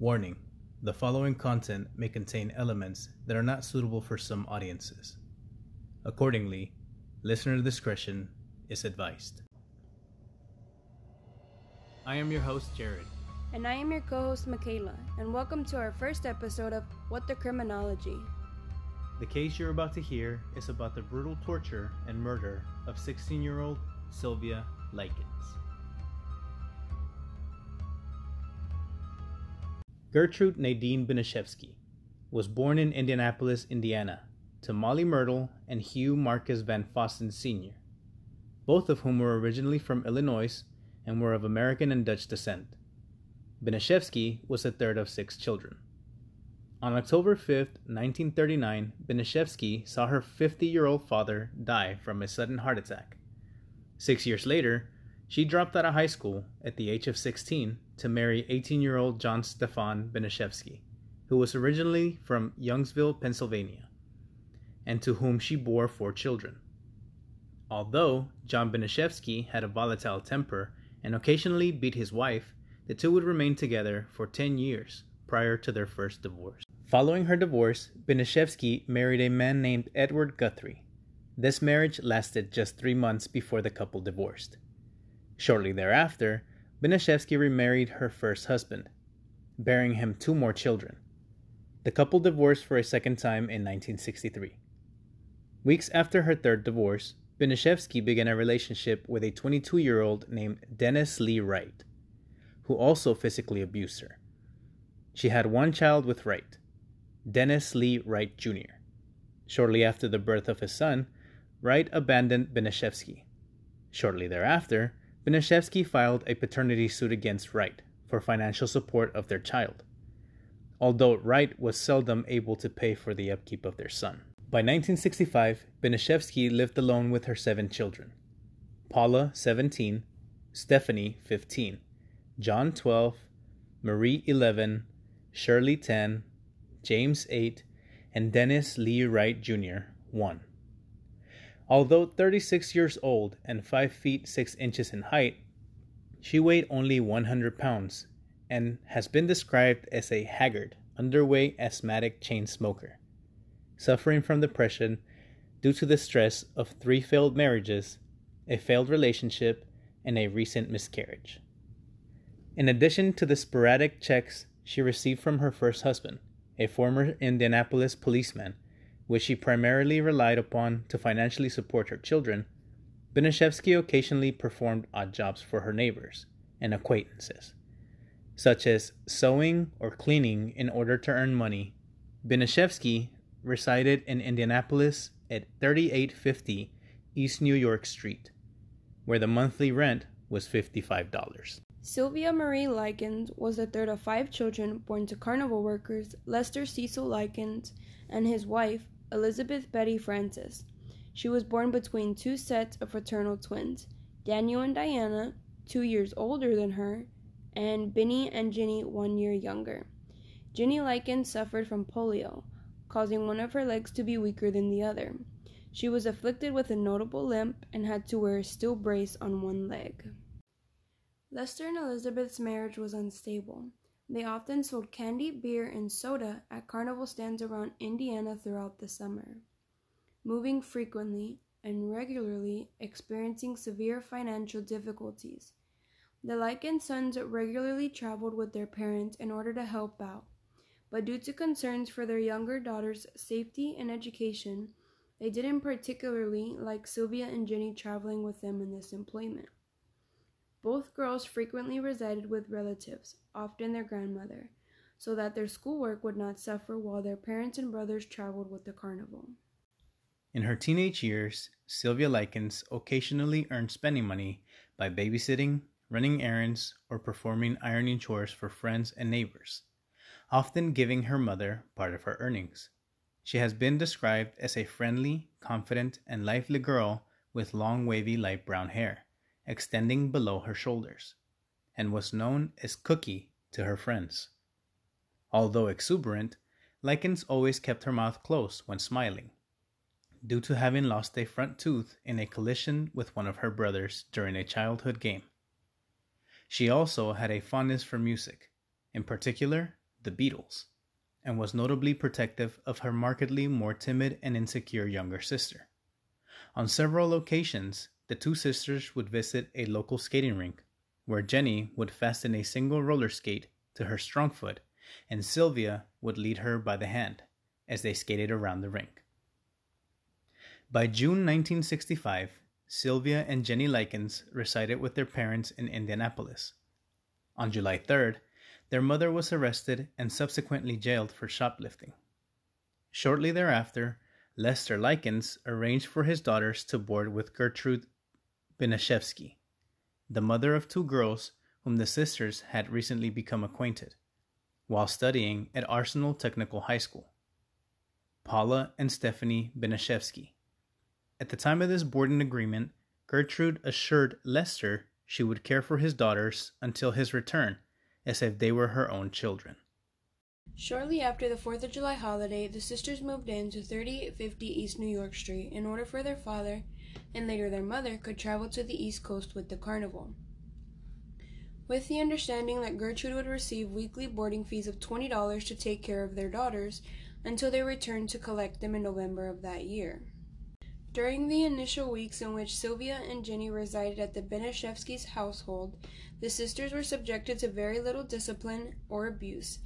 Warning the following content may contain elements that are not suitable for some audiences. Accordingly, listener discretion is advised. I am your host, Jared. And I am your co host, Michaela, and welcome to our first episode of What the Criminology. The case you're about to hear is about the brutal torture and murder of 16 year old Sylvia Likens. Gertrude Nadine Baniszewski was born in Indianapolis, Indiana, to Molly Myrtle and Hugh Marcus Van Fossen Sr., both of whom were originally from Illinois and were of American and Dutch descent. Baniszewski was the third of six children. On October 5, 1939, Baniszewski saw her 50 year old father die from a sudden heart attack. Six years later, she dropped out of high school at the age of 16 to marry 18 year old John Stefan Baniszewski, who was originally from Youngsville, Pennsylvania, and to whom she bore four children. Although John Baniszewski had a volatile temper and occasionally beat his wife, the two would remain together for 10 years prior to their first divorce. Following her divorce, Baniszewski married a man named Edward Guthrie. This marriage lasted just three months before the couple divorced. Shortly thereafter, Baniszewski remarried her first husband, bearing him two more children. The couple divorced for a second time in 1963. Weeks after her third divorce, Baniszewski began a relationship with a 22 year old named Dennis Lee Wright, who also physically abused her. She had one child with Wright, Dennis Lee Wright Jr. Shortly after the birth of his son, Wright abandoned Baniszewski. Shortly thereafter, Baniszewski filed a paternity suit against Wright for financial support of their child, although Wright was seldom able to pay for the upkeep of their son. By 1965, Baniszewski lived alone with her seven children Paula, 17, Stephanie, 15, John, 12, Marie, 11, Shirley, 10, James 8, and Dennis Lee Wright Jr. 1. Although 36 years old and 5 feet 6 inches in height, she weighed only 100 pounds and has been described as a haggard, underweight asthmatic chain smoker, suffering from depression due to the stress of three failed marriages, a failed relationship, and a recent miscarriage. In addition to the sporadic checks she received from her first husband, a former Indianapolis policeman, which she primarily relied upon to financially support her children, Baniszewski occasionally performed odd jobs for her neighbors and acquaintances, such as sewing or cleaning in order to earn money. Baniszewski resided in Indianapolis at 3850 East New York Street, where the monthly rent was $55. Sylvia Marie Likens was the third of five children born to carnival workers Lester Cecil Likens and his wife, Elizabeth Betty Francis. She was born between two sets of fraternal twins, Daniel and Diana, two years older than her, and Benny and Jenny, one year younger. Jenny Likens suffered from polio, causing one of her legs to be weaker than the other. She was afflicted with a notable limp and had to wear a steel brace on one leg. Lester and Elizabeth's marriage was unstable. They often sold candy, beer, and soda at carnival stands around Indiana throughout the summer. Moving frequently and regularly, experiencing severe financial difficulties. The Likens sons regularly traveled with their parents in order to help out, but due to concerns for their younger daughter's safety and education, they didn't particularly like Sylvia and Jenny traveling with them in this employment. Both girls frequently resided with relatives, often their grandmother, so that their schoolwork would not suffer while their parents and brothers traveled with the carnival. In her teenage years, Sylvia Likens occasionally earned spending money by babysitting, running errands, or performing ironing chores for friends and neighbors, often giving her mother part of her earnings. She has been described as a friendly, confident, and lively girl with long, wavy, light brown hair extending below her shoulders, and was known as Cookie to her friends. Although exuberant, Likens always kept her mouth closed when smiling, due to having lost a front tooth in a collision with one of her brothers during a childhood game. She also had a fondness for music, in particular, the Beatles, and was notably protective of her markedly more timid and insecure younger sister. On several occasions, the two sisters would visit a local skating rink, where Jenny would fasten a single roller skate to her strong foot, and Sylvia would lead her by the hand as they skated around the rink. By June 1965, Sylvia and Jenny Likens resided with their parents in Indianapolis. On July 3rd, their mother was arrested and subsequently jailed for shoplifting. Shortly thereafter, Lester Likens arranged for his daughters to board with Gertrude Baniszewski, the mother of two girls whom the sisters had recently become acquainted, while studying at Arsenal Technical High School. Paula and Stephanie Baniszewski. At the time of this boarding agreement, Gertrude assured Lester she would care for his daughters until his return, as if they were her own children. Shortly after the 4th of July holiday, the sisters moved in to 3850 East New York Street in order for their father and later their mother could travel to the East Coast with the carnival. With the understanding that Gertrude would receive weekly boarding fees of $20 to take care of their daughters until they returned to collect them in November of that year. During the initial weeks in which Sylvia and Jenny resided at the Baniszewski's household, the sisters were subjected to very little discipline or abuse.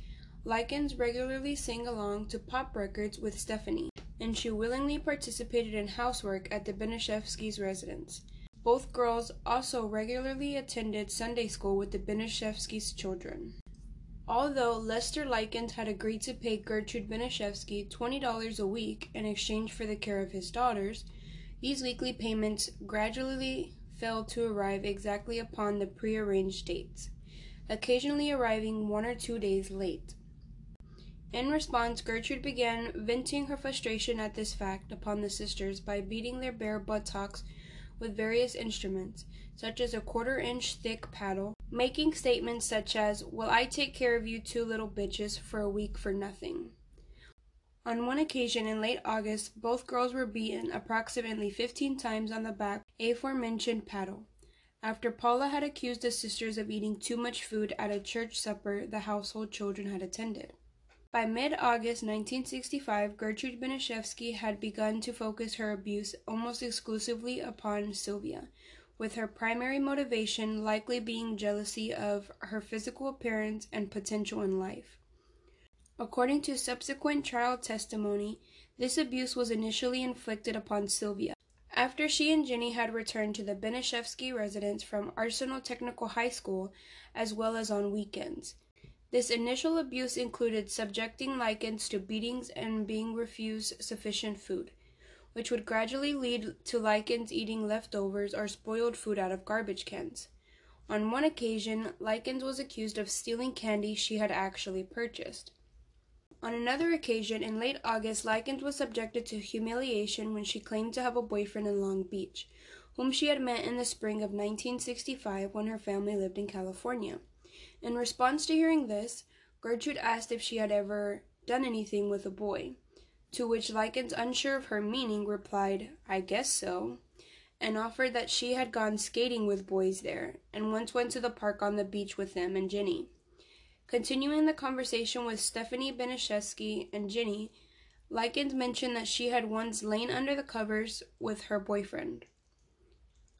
Likens regularly sang along to pop records with Stephanie, and she willingly participated in housework at the Baniszewski's residence. Both girls also regularly attended Sunday school with the Baniszewski's children. Although Lester Likens had agreed to pay Gertrude Baniszewski $20 a week in exchange for the care of his daughters, these weekly payments gradually failed to arrive exactly upon the prearranged dates, occasionally arriving one or two days late. In response, Gertrude began venting her frustration at this fact upon the sisters by beating their bare buttocks with various instruments, such as a quarter inch thick paddle, making statements such as, Will I take care of you two little bitches for a week for nothing? On one occasion in late August, both girls were beaten approximately 15 times on the back aforementioned paddle, after Paula had accused the sisters of eating too much food at a church supper the household children had attended. By mid August 1965, Gertrude Baniszewski had begun to focus her abuse almost exclusively upon Sylvia, with her primary motivation likely being jealousy of her physical appearance and potential in life. According to subsequent trial testimony, this abuse was initially inflicted upon Sylvia. After she and Jenny had returned to the Baniszewski residence from Arsenal Technical High School, as well as on weekends. This initial abuse included subjecting Likens to beatings and being refused sufficient food which would gradually lead to Likens eating leftovers or spoiled food out of garbage cans. On one occasion, Likens was accused of stealing candy she had actually purchased. On another occasion, in late August, Likens was subjected to humiliation when she claimed to have a boyfriend in Long Beach, whom she had met in the spring of 1965 when her family lived in California. In response to hearing this, Gertrude asked if she had ever done anything with a boy to which Likens, unsure of her meaning, replied, I guess so, and offered that she had gone skating with boys there, and once went to the park on the beach with them and Jenny. Continuing the conversation with Stephanie Baniszewski and Jenny, Likens mentioned that she had once lain under the covers with her boyfriend.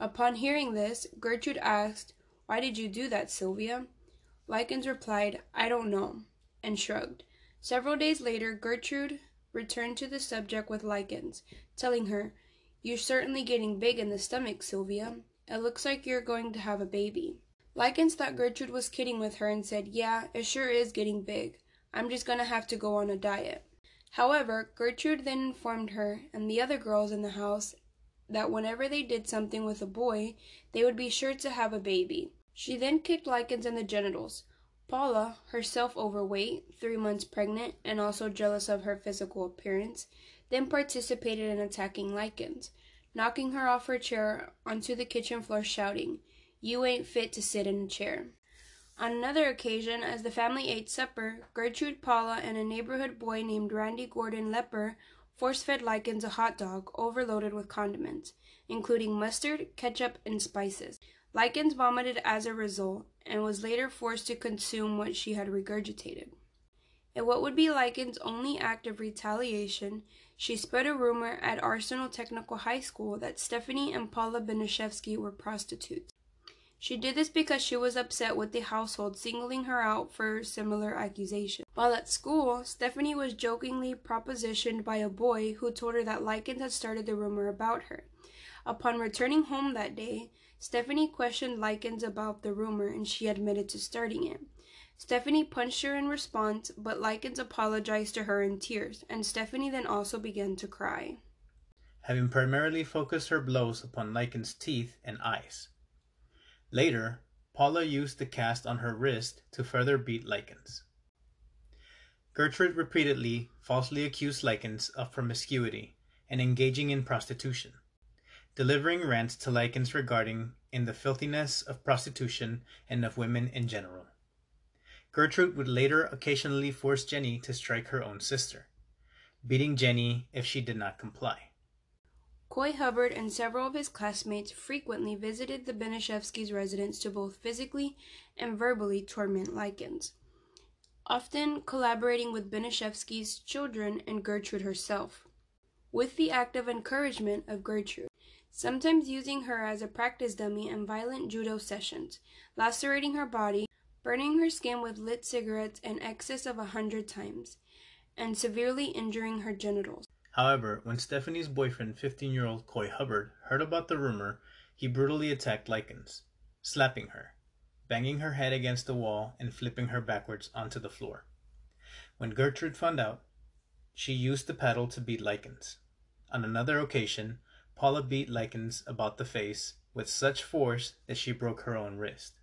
Upon hearing this, Gertrude asked, Why did you do that, Sylvia? Likens replied, I don't know, and shrugged. Several days later, Gertrude returned to the subject with Likens, telling her, You're certainly getting big in the stomach, Sylvia. It looks like you're going to have a baby. Likens thought Gertrude was kidding with her and said, Yeah, it sure is getting big. I'm just gonna have to go on a diet. However, Gertrude then informed her and the other girls in the house that whenever they did something with a boy, they would be sure to have a baby. She then kicked Likens in the genitals, Paula, herself overweight, three months pregnant, and also jealous of her physical appearance, then participated in attacking Likens, knocking her off her chair onto the kitchen floor, shouting, You ain't fit to sit in a chair. On another occasion, as the family ate supper, Gertrude Paula and a neighborhood boy named Randy Gordon Lepper force fed Likens a hot dog overloaded with condiments, including mustard, ketchup, and spices. Likens vomited as a result and was later forced to consume what she had regurgitated. In what would be Likens' only act of retaliation, she spread a rumor at Arsenal Technical High School that Stephanie and Paula Baniszewski were prostitutes. She did this because she was upset with the household singling her out for similar accusations. While at school, Stephanie was jokingly propositioned by a boy who told her that Likens had started the rumor about her. Upon returning home that day, Stephanie questioned Likens about the rumor and she admitted to starting it. Stephanie punched her in response, but Likens apologized to her in tears, and Stephanie then also began to cry. Having primarily focused her blows upon Likens' teeth and eyes. Later, Paula used the cast on her wrist to further beat Likens. Gertrude repeatedly falsely accused Likens of promiscuity and engaging in prostitution, delivering rants to Likens regarding in the filthiness of prostitution and of women in general. Gertrude would later occasionally force Jenny to strike her own sister, beating Jenny if she did not comply. Coy Hubbard and several of his classmates frequently visited the Baniszewski's residence to both physically and verbally torment Likens, often collaborating with Baniszewski's children and Gertrude herself, with the active encouragement of Gertrude, sometimes using her as a practice dummy in violent judo sessions, lacerating her body, burning her skin with lit cigarettes in excess of a hundred times, and severely injuring her genitals. However, when Stephanie's boyfriend, 15 year old Coy Hubbard, heard about the rumor, he brutally attacked Likens, slapping her, banging her head against the wall, and flipping her backwards onto the floor. When Gertrude found out, she used the paddle to beat Likens. On another occasion, Paula beat Likens about the face with such force that she broke her own wrist.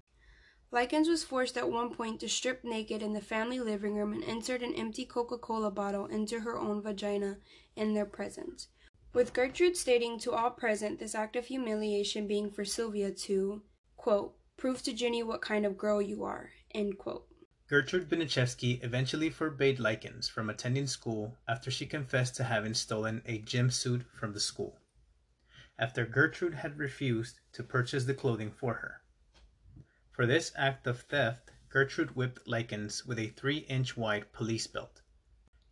Likens was forced at one point to strip naked in the family living room and insert an empty Coca Cola bottle into her own vagina in their presence. With Gertrude stating to all present this act of humiliation being for Sylvia to, quote, prove to Jenny what kind of girl you are, end quote. Gertrude Baniszewski eventually forbade Likens from attending school after she confessed to having stolen a gym suit from the school, after Gertrude had refused to purchase the clothing for her. For this act of theft, Gertrude whipped Likens with a three inch wide police belt.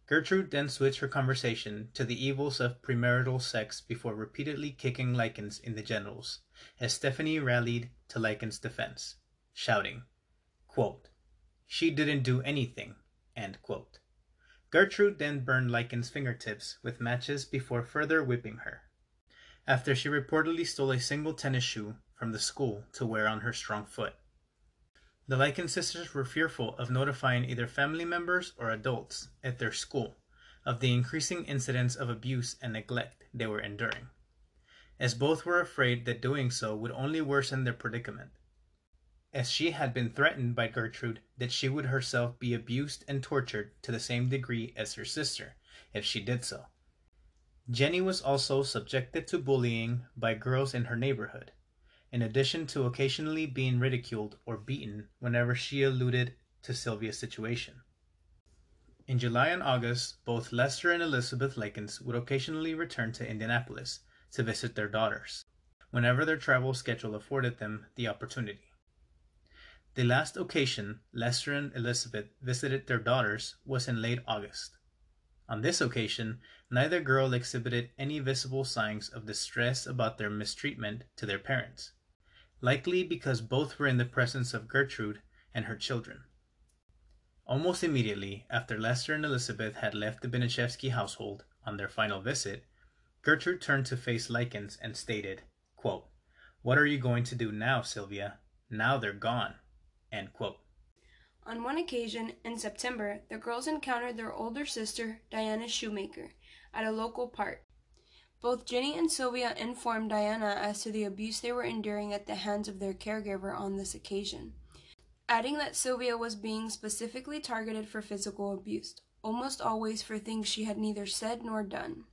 Gertrude then switched her conversation to the evils of premarital sex before repeatedly kicking Likens in the genitals, as Stephanie rallied to Likens' defense, shouting, quote, She didn't do anything. End quote. Gertrude then burned Likens' fingertips with matches before further whipping her. After she reportedly stole a single tennis shoe from the school to wear on her strong foot. The Likens sisters were fearful of notifying either family members or adults at their school of the increasing incidents of abuse and neglect they were enduring, as both were afraid that doing so would only worsen their predicament, as she had been threatened by Gertrude that she would herself be abused and tortured to the same degree as her sister if she did so. Jenny was also subjected to bullying by girls in her neighborhood in addition to occasionally being ridiculed or beaten whenever she alluded to Sylvia's situation. In July and August, both Lester and Elizabeth Likens would occasionally return to Indianapolis to visit their daughters, whenever their travel schedule afforded them the opportunity. The last occasion Lester and Elizabeth visited their daughters was in late August. On this occasion, neither girl exhibited any visible signs of distress about their mistreatment to their parents likely because both were in the presence of Gertrude and her children. Almost immediately after Lester and Elizabeth had left the Baniszewski household on their final visit, Gertrude turned to face Likens and stated, quote, What are you going to do now, Sylvia? Now they're gone. On one occasion, in September, the girls encountered their older sister, Diana Shoemaker, at a local park. Both Jenny and Sylvia informed Diana as to the abuse they were enduring at the hands of their caregiver on this occasion, adding that Sylvia was being specifically targeted for physical abuse, almost always for things she had neither said nor done.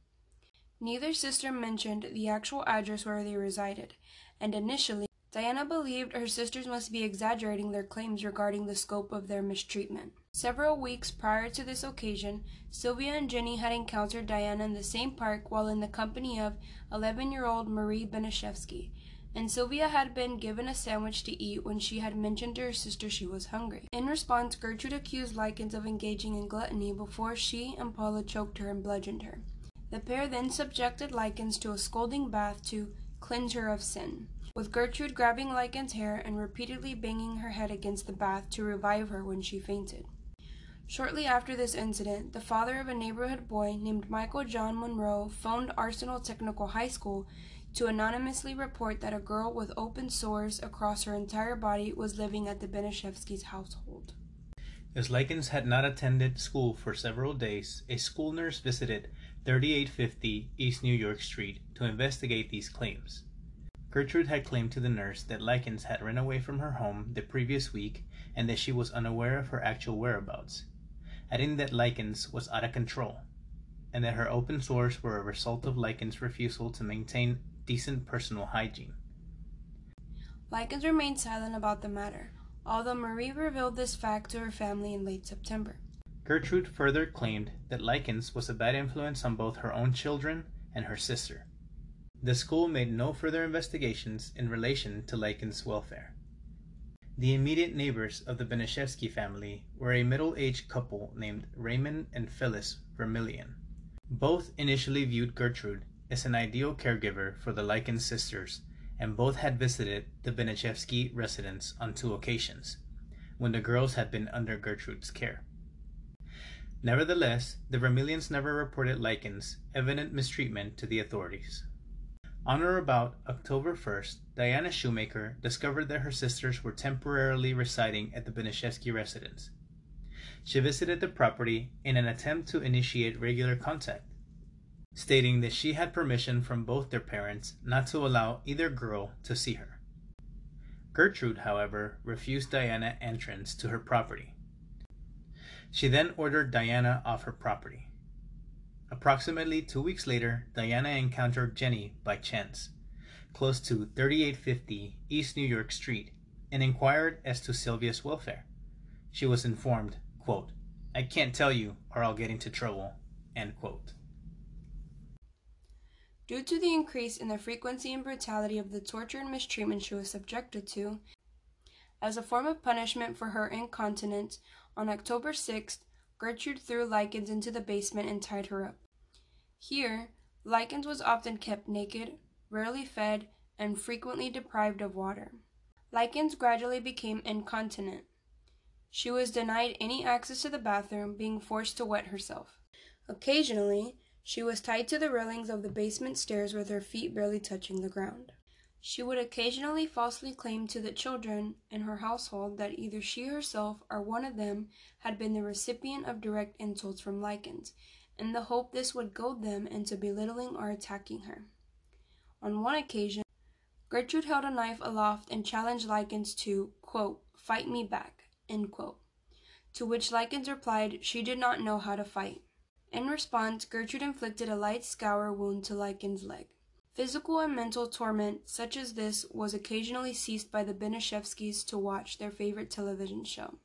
Neither sister mentioned the actual address where they resided, and initially, Diana believed her sisters must be exaggerating their claims regarding the scope of their mistreatment. Several weeks prior to this occasion, Sylvia and Jenny had encountered Diana in the same park while in the company of 11 year old Marie Baniszewski, and Sylvia had been given a sandwich to eat when she had mentioned to her sister she was hungry. In response, Gertrude accused Likens of engaging in gluttony before she and Paula choked her and bludgeoned her. The pair then subjected Likens to a scalding bath to cleanse her of sin, with Gertrude grabbing Likens' hair and repeatedly banging her head against the bath to revive her when she fainted. Shortly after this incident, the father of a neighborhood boy named Michael John Monroe phoned Arsenal Technical High School to anonymously report that a girl with open sores across her entire body was living at the Baniszewski's household. As Likens had not attended school for several days, a school nurse visited 3850 East New York Street to investigate these claims. Gertrude had claimed to the nurse that Likens had run away from her home the previous week and that she was unaware of her actual whereabouts, adding that Likens was out of control and that her open sores were a result of Likens' refusal to maintain decent personal hygiene. Likens remained silent about the matter, although Marie revealed this fact to her family in late September. Gertrude further claimed that Likens was a bad influence on both her own children and her sister. The school made no further investigations in relation to Likens' welfare. The immediate neighbors of the Baniszewski family were a middle aged couple named Raymond and Phyllis Vermillion. Both initially viewed Gertrude as an ideal caregiver for the Likens sisters, and both had visited the Baniszewski residence on two occasions, when the girls had been under Gertrude's care. Nevertheless, the Vermillions never reported Likens' evident mistreatment to the authorities. On or about October 1st, Diana Shoemaker discovered that her sisters were temporarily residing at the Baniszewski residence. She visited the property in an attempt to initiate regular contact, stating that she had permission from both their parents not to allow either girl to see her. Gertrude, however, refused Diana entrance to her property. She then ordered Diana off her property. Approximately two weeks later, Diana encountered Jenny by chance, close to 3850 East New York Street, and inquired as to Sylvia's welfare. She was informed, quote, I can't tell you or I'll get into trouble, end quote. Due to the increase in the frequency and brutality of the torture and mistreatment she was subjected to, as a form of punishment for her incontinence, on October 6th, Gertrude threw Likens into the basement and tied her up. Here, Likens was often kept naked, rarely fed, and frequently deprived of water. Likens gradually became incontinent. She was denied any access to the bathroom, being forced to wet herself. Occasionally, she was tied to the railings of the basement stairs with her feet barely touching the ground. She would occasionally falsely claim to the children in her household that either she herself or one of them had been the recipient of direct insults from Likens, in the hope this would goad them into belittling or attacking her. On one occasion, Gertrude held a knife aloft and challenged Likens to, quote, fight me back, to which Likens replied she did not know how to fight. In response, Gertrude inflicted a light scour wound to Likens' leg. Physical and mental torment such as this was occasionally ceased by the Baniszewskis to watch their favorite television show.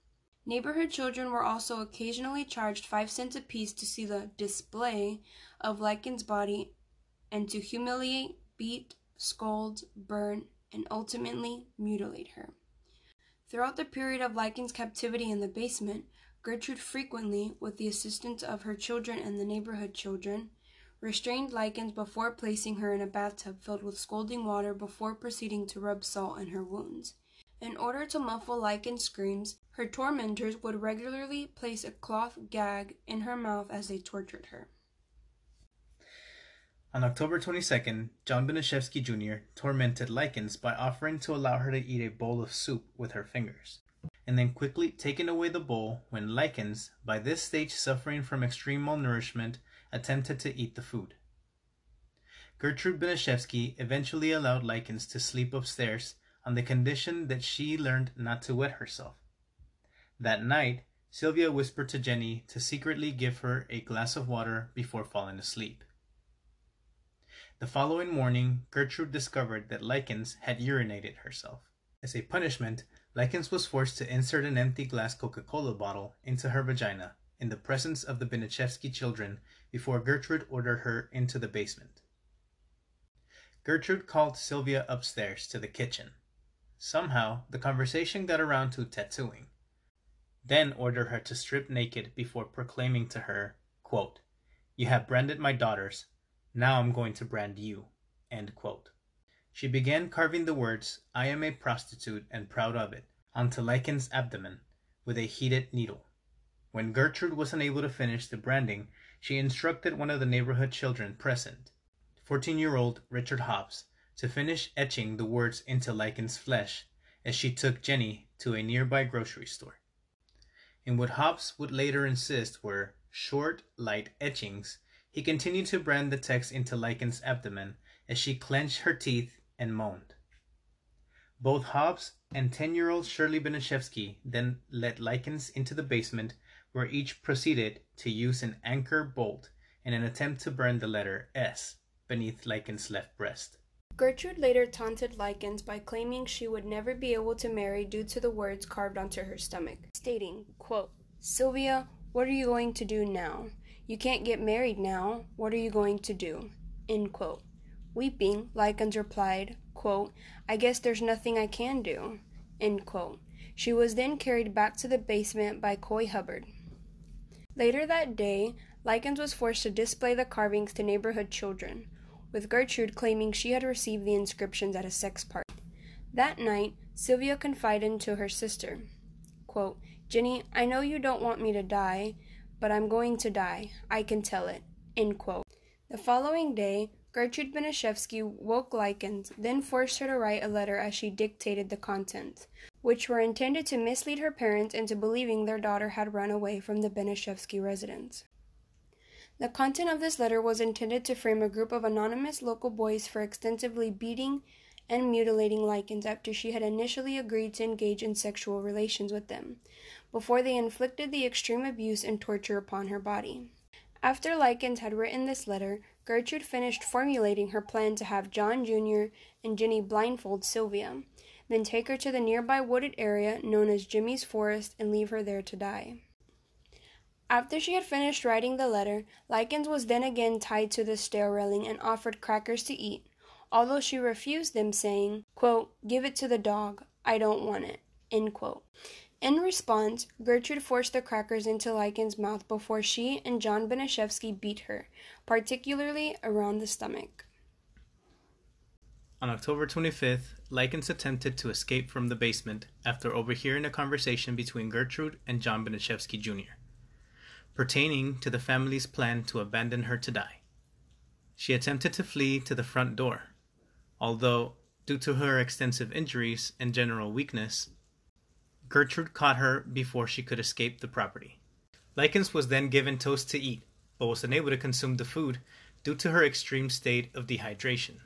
Neighborhood children were also occasionally charged five cents apiece to see the display of Likens' body and to humiliate, beat, scold, burn, and ultimately mutilate her. Throughout the period of Likens' captivity in the basement, Gertrude frequently, with the assistance of her children and the neighborhood children, restrained Likens before placing her in a bathtub filled with scalding water before proceeding to rub salt in her wounds. In order to muffle Likens' screams, her tormentors would regularly place a cloth gag in her mouth as they tortured her. On October 22nd, John Baniszewski Jr. tormented Likens by offering to allow her to eat a bowl of soup with her fingers and then quickly taking away the bowl when Likens, by this stage suffering from extreme malnourishment, attempted to eat the food. Gertrude Baniszewski eventually allowed Likens to sleep upstairs on the condition that she learned not to wet herself. That night, Sylvia whispered to Jenny to secretly give her a glass of water before falling asleep. The following morning, Gertrude discovered that Likens had urinated herself. As a punishment, Likens was forced to insert an empty glass Coca-Cola bottle into her vagina in the presence of the Baniszewski children before Gertrude ordered her into the basement. Gertrude called Sylvia upstairs to the kitchen. Somehow, the conversation got around to tattooing. Then order her to strip naked before proclaiming to her, quote, You have branded my daughters, now I'm going to brand you. She began carving the words, I am a prostitute and proud of it, onto Likens' abdomen with a heated needle. When Gertrude was unable to finish the branding, she instructed one of the neighborhood children present, fourteen year old Richard Hobbs, to finish etching the words into Likens' flesh as she took Jenny to a nearby grocery store. In what Hobbs would later insist were short, light etchings, he continued to brand the text into Likens' abdomen as she clenched her teeth and moaned. Both Hobbs and 10 year old Shirley Baniszewski then led Likens into the basement, where each proceeded to use an anchor bolt in an attempt to burn the letter S beneath Likens' left breast. Gertrude later taunted Likens by claiming she would never be able to marry due to the words carved onto her stomach, stating, quote, Sylvia, what are you going to do now? You can't get married now. What are you going to do? End quote. Weeping, Likens replied, quote, I guess there's nothing I can do. End quote. She was then carried back to the basement by Coy Hubbard. Later that day, Likens was forced to display the carvings to neighborhood children, with Gertrude claiming she had received the inscriptions at a sex party. That night, Sylvia confided to her sister, quote, Jenny, I know you don't want me to die, but I'm going to die. I can tell it. End quote. The following day, Gertrude Baniszewski woke Likens, then forced her to write a letter as she dictated the contents, which were intended to mislead her parents into believing their daughter had run away from the Baniszewski residence. The content of this letter was intended to frame a group of anonymous local boys for extensively beating and mutilating Likens after she had initially agreed to engage in sexual relations with them, before they inflicted the extreme abuse and torture upon her body. After Likens had written this letter, Gertrude finished formulating her plan to have John Jr. and Jenny blindfold Sylvia, then take her to the nearby wooded area known as Jimmy's Forest and leave her there to die. After she had finished writing the letter, Likens was then again tied to the stair railing and offered crackers to eat, although she refused them, saying, quote, Give it to the dog. I don't want it. End quote. In response, Gertrude forced the crackers into Likens' mouth before she and John Baniszewski beat her, particularly around the stomach. On October 25th, Likens attempted to escape from the basement after overhearing a conversation between Gertrude and John Baniszewski Jr., pertaining to the family's plan to abandon her to die. She attempted to flee to the front door, although, due to her extensive injuries and general weakness, Gertrude caught her before she could escape the property. Likens was then given toast to eat, but was unable to consume the food due to her extreme state of dehydration.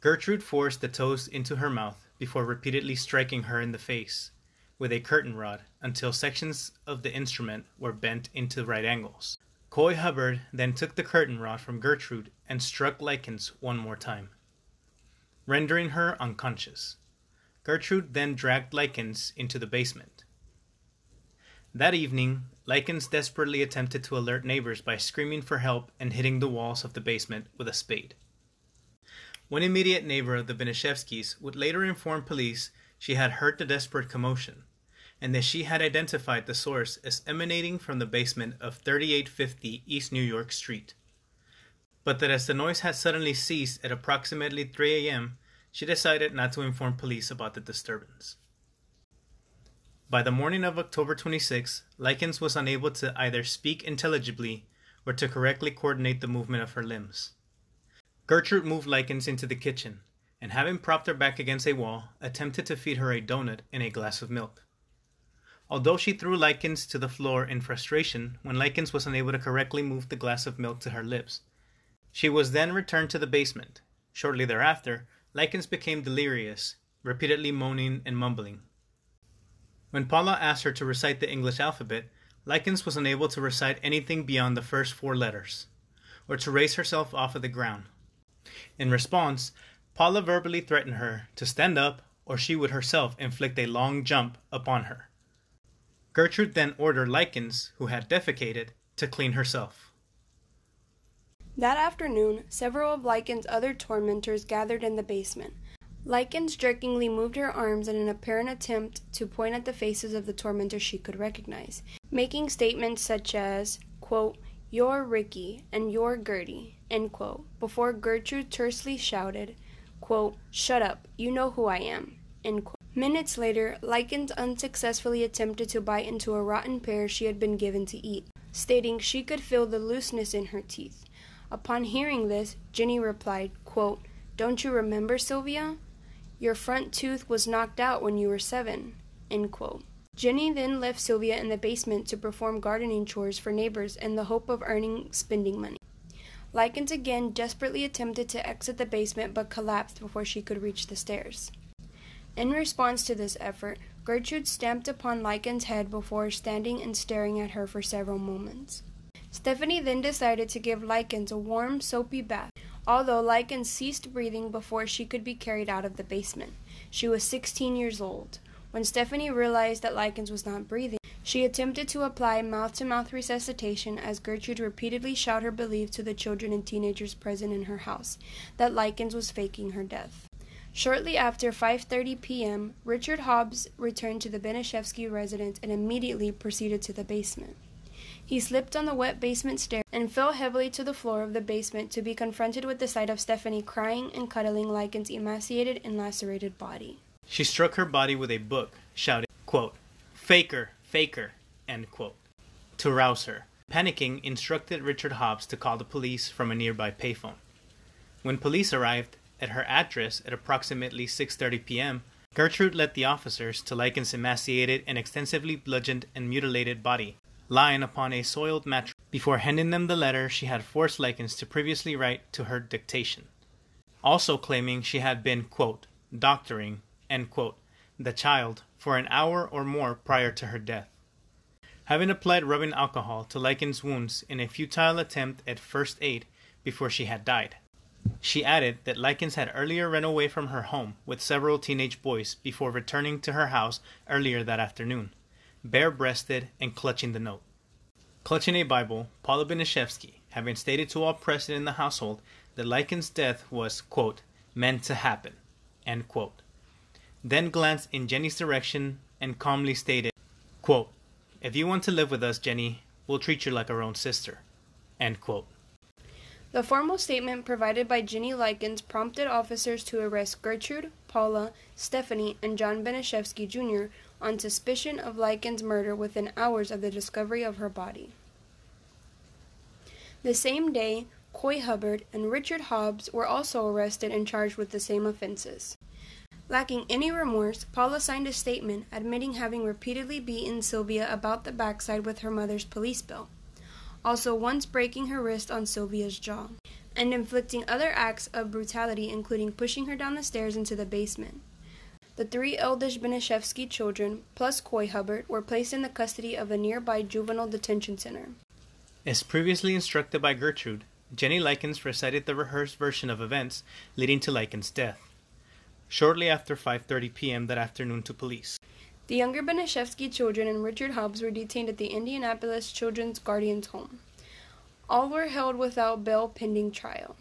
Gertrude forced the toast into her mouth before repeatedly striking her in the face with a curtain rod until sections of the instrument were bent into right angles. Coy Hubbard then took the curtain rod from Gertrude and struck Likens one more time, rendering her unconscious. Gertrude then dragged Likens into the basement. That evening, Likens desperately attempted to alert neighbors by screaming for help and hitting the walls of the basement with a spade. One immediate neighbor of the Baniszewskis would later inform police she had heard the desperate commotion, and that she had identified the source as emanating from the basement of 3850 East New York Street. But that as the noise had suddenly ceased at approximately 3 a.m., she decided not to inform police about the disturbance. By the morning of October 26, Likens was unable to either speak intelligibly or to correctly coordinate the movement of her limbs. Gertrude moved Likens into the kitchen, and having propped her back against a wall, attempted to feed her a donut and a glass of milk. Although she threw Likens to the floor in frustration when Likens was unable to correctly move the glass of milk to her lips, she was then returned to the basement. Shortly thereafter, Likens became delirious, repeatedly moaning and mumbling. When Paula asked her to recite the English alphabet, Likens was unable to recite anything beyond the first four letters, or to raise herself off of the ground. In response, Paula verbally threatened her to stand up or she would herself inflict a long jump upon her. Gertrude then ordered Likens, who had defecated, to clean herself. That afternoon, several of Likens' other tormentors gathered in the basement. Likens jerkingly moved her arms in an apparent attempt to point at the faces of the tormentors she could recognize, making statements such as, quote, You're Ricky, and you're Gertie, end quote, before Gertrude tersely shouted, quote, Shut up, you know who I am, end quote. Minutes later, Likens unsuccessfully attempted to bite into a rotten pear she had been given to eat, stating she could feel the looseness in her teeth. Upon hearing this, Jenny replied, quote, Don't you remember, Sylvia? Your front tooth was knocked out when you were seven. End quote. Jenny then left Sylvia in the basement to perform gardening chores for neighbors in the hope of earning spending money. Likens again desperately attempted to exit the basement but collapsed before she could reach the stairs. In response to this effort, Gertrude stamped upon Likens' head before standing and staring at her for several moments. Stephanie then decided to give Likens a warm, soapy bath, although Likens ceased breathing before she could be carried out of the basement. She was 16 years old. When Stephanie realized that Likens was not breathing, she attempted to apply mouth to mouth resuscitation as Gertrude repeatedly shouted her belief to the children and teenagers present in her house that Likens was faking her death. Shortly after 5:30 p.m., Richard Hobbs returned to the Baniszewski residence and immediately proceeded to the basement. He slipped on the wet basement stair and fell heavily to the floor of the basement to be confronted with the sight of Stephanie crying and cuddling Likens' emaciated and lacerated body. She struck her body with a book, shouting, quote, Faker, faker, end quote, to rouse her. Panicking, instructed Richard Hobbs to call the police from a nearby payphone. When police arrived, at her address at approximately 6:30 p.m., Gertrude led the officers to Likens' emaciated and extensively bludgeoned and mutilated body, lying upon a soiled mattress, before handing them the letter she had forced Likens to previously write to her dictation, also claiming she had been, quote, doctoring, quote, the child for an hour or more prior to her death. Having applied rubbing alcohol to Likens' wounds in a futile attempt at first aid before she had died. She added that Likens had earlier run away from her home with several teenage boys before returning to her house earlier that afternoon, bare breasted and clutching the note. Clutching a Bible, Paula Baniszewski, having stated to all present in the household that Likens' death was, quote, meant to happen, end quote, then glanced in Jenny's direction and calmly stated, quote, If you want to live with us, Jenny, we'll treat you like our own sister, end quote. The formal statement provided by Jenny Likens prompted officers to arrest Gertrude, Paula, Stephanie, and John Baniszewski Jr. on suspicion of Likens' murder within hours of the discovery of her body. The same day, Coy Hubbard and Richard Hobbs were also arrested and charged with the same offenses. Lacking any remorse, Paula signed a statement admitting having repeatedly beaten Sylvia about the backside with her mother's police belt also once breaking her wrist on Sylvia's jaw, and inflicting other acts of brutality, including pushing her down the stairs into the basement. The three eldest Baniszewski children, plus Coy Hubbard, were placed in the custody of a nearby juvenile detention center. As previously instructed by Gertrude, Jenny Likens recited the rehearsed version of events leading to Likens' death. Shortly after 5:30 p.m. that afternoon to police. The younger Baniszewski children and Richard Hobbs were detained at the Indianapolis Children's Guardians Home. All were held without bail pending trial.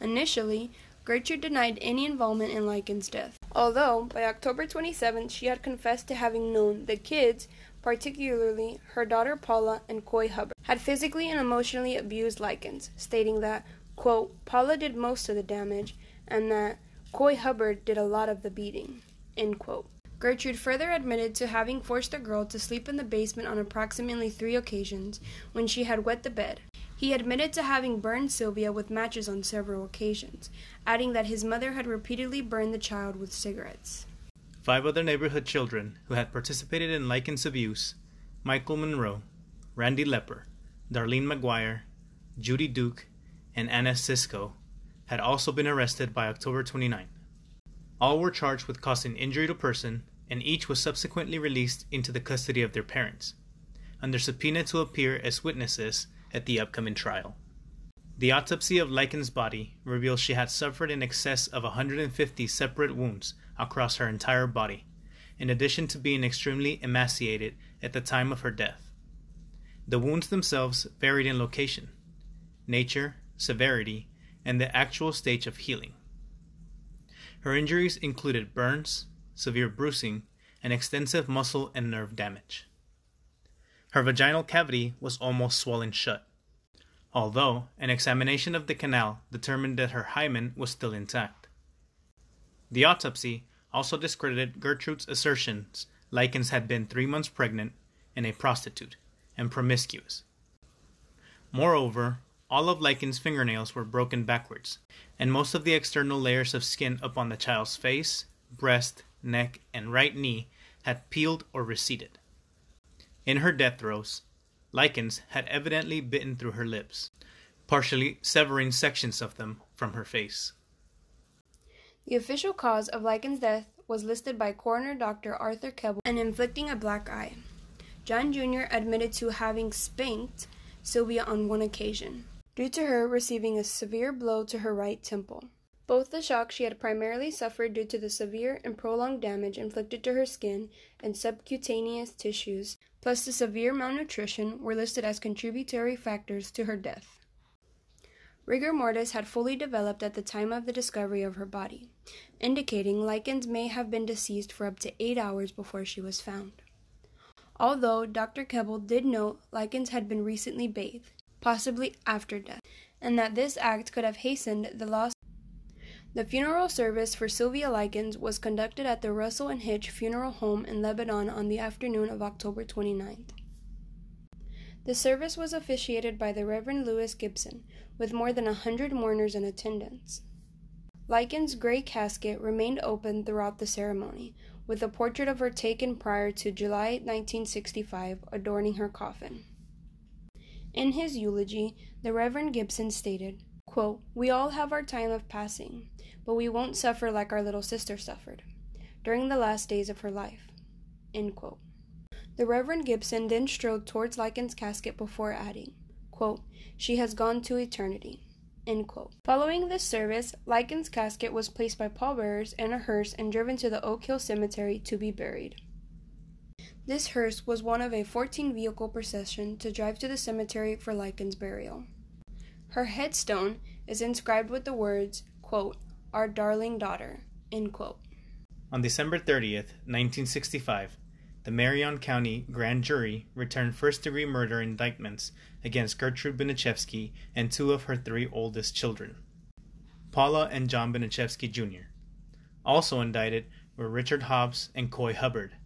Initially, Gertrude denied any involvement in Likens' death, although by October 27th she had confessed to having known the kids, particularly her daughter Paula and Coy Hubbard, had physically and emotionally abused Likens, stating that, quote, Paula did most of the damage and that Coy Hubbard did a lot of the beating, end quote. Gertrude further admitted to having forced the girl to sleep in the basement on approximately three occasions when she had wet the bed. He admitted to having burned Sylvia with matches on several occasions, adding that his mother had repeatedly burned the child with cigarettes. Five other neighborhood children who had participated in Likens' abuse Michael Monroe, Randy Lepper, Darlene McGuire, Judy Duke, and Anna Siscoe had also been arrested by October 29. All were charged with causing injury to person and each was subsequently released into the custody of their parents, under subpoena to appear as witnesses at the upcoming trial. The autopsy of Likens' body reveals she had suffered in excess of 150 separate wounds across her entire body, in addition to being extremely emaciated at the time of her death. The wounds themselves varied in location, nature, severity, and the actual stage of healing. Her injuries included burns, severe bruising, and extensive muscle and nerve damage. Her vaginal cavity was almost swollen shut, although an examination of the canal determined that her hymen was still intact. The autopsy also discredited Gertrude's assertions Likens had been three months pregnant and a prostitute, and promiscuous. Moreover, all of Likens' fingernails were broken backwards, and most of the external layers of skin upon the child's face, breast, neck, and right knee had peeled or receded. In her death throes, Likens had evidently bitten through her lips, partially severing sections of them from her face. The official cause of Likens' death was listed by coroner Dr. Arthur Kebel and inflicting a black eye. John Jr. admitted to having spanked Sylvia on one occasion, due to her receiving a severe blow to her right temple. Both the shocks she had primarily suffered due to the severe and prolonged damage inflicted to her skin and subcutaneous tissues, plus the severe malnutrition, were listed as contributory factors to her death. Rigor mortis had fully developed at the time of the discovery of her body, indicating Likens may have been deceased for up to eight hours before she was found. Although Dr. Kebel did note Likens had been recently bathed, possibly after death, and that this act could have hastened the loss. The funeral service for Sylvia Likens was conducted at the Russell and Hitch Funeral Home in Lebanon on the afternoon of October 29th. The service was officiated by the Reverend Lewis Gibson, with more than a hundred mourners in attendance. Likens' gray casket remained open throughout the ceremony, with a portrait of her taken prior to July 1965 adorning her coffin. In his eulogy, the Reverend Gibson stated, quote, We all have our time of passing, but we won't suffer like our little sister suffered during the last days of her life. The Reverend Gibson then strode towards Likens' casket before adding, quote, She has gone to eternity. Following this service, Likens' casket was placed by pallbearers in a hearse and driven to the Oak Hill Cemetery to be buried. This hearse was one of a 14 vehicle procession to drive to the cemetery for Likens' burial. Her headstone is inscribed with the words, quote, Our darling daughter. On December 30th, 1965, the Marion County Grand Jury returned first degree murder indictments against Gertrude Baniszewski and two of her three oldest children, Paula and John Baniszewski Jr. Also indicted were Richard Hobbs and Coy Hubbard.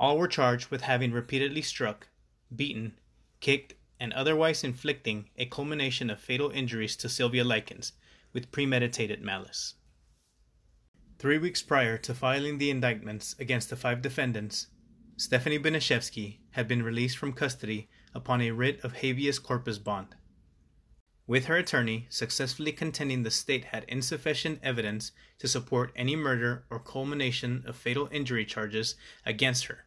All were charged with having repeatedly struck, beaten, kicked, and otherwise inflicting a culmination of fatal injuries to Sylvia Likens with premeditated malice. Three weeks prior to filing the indictments against the five defendants, Stephanie Baniszewski had been released from custody upon a writ of habeas corpus bond. With her attorney successfully contending the state had insufficient evidence to support any murder or culmination of fatal injury charges against her,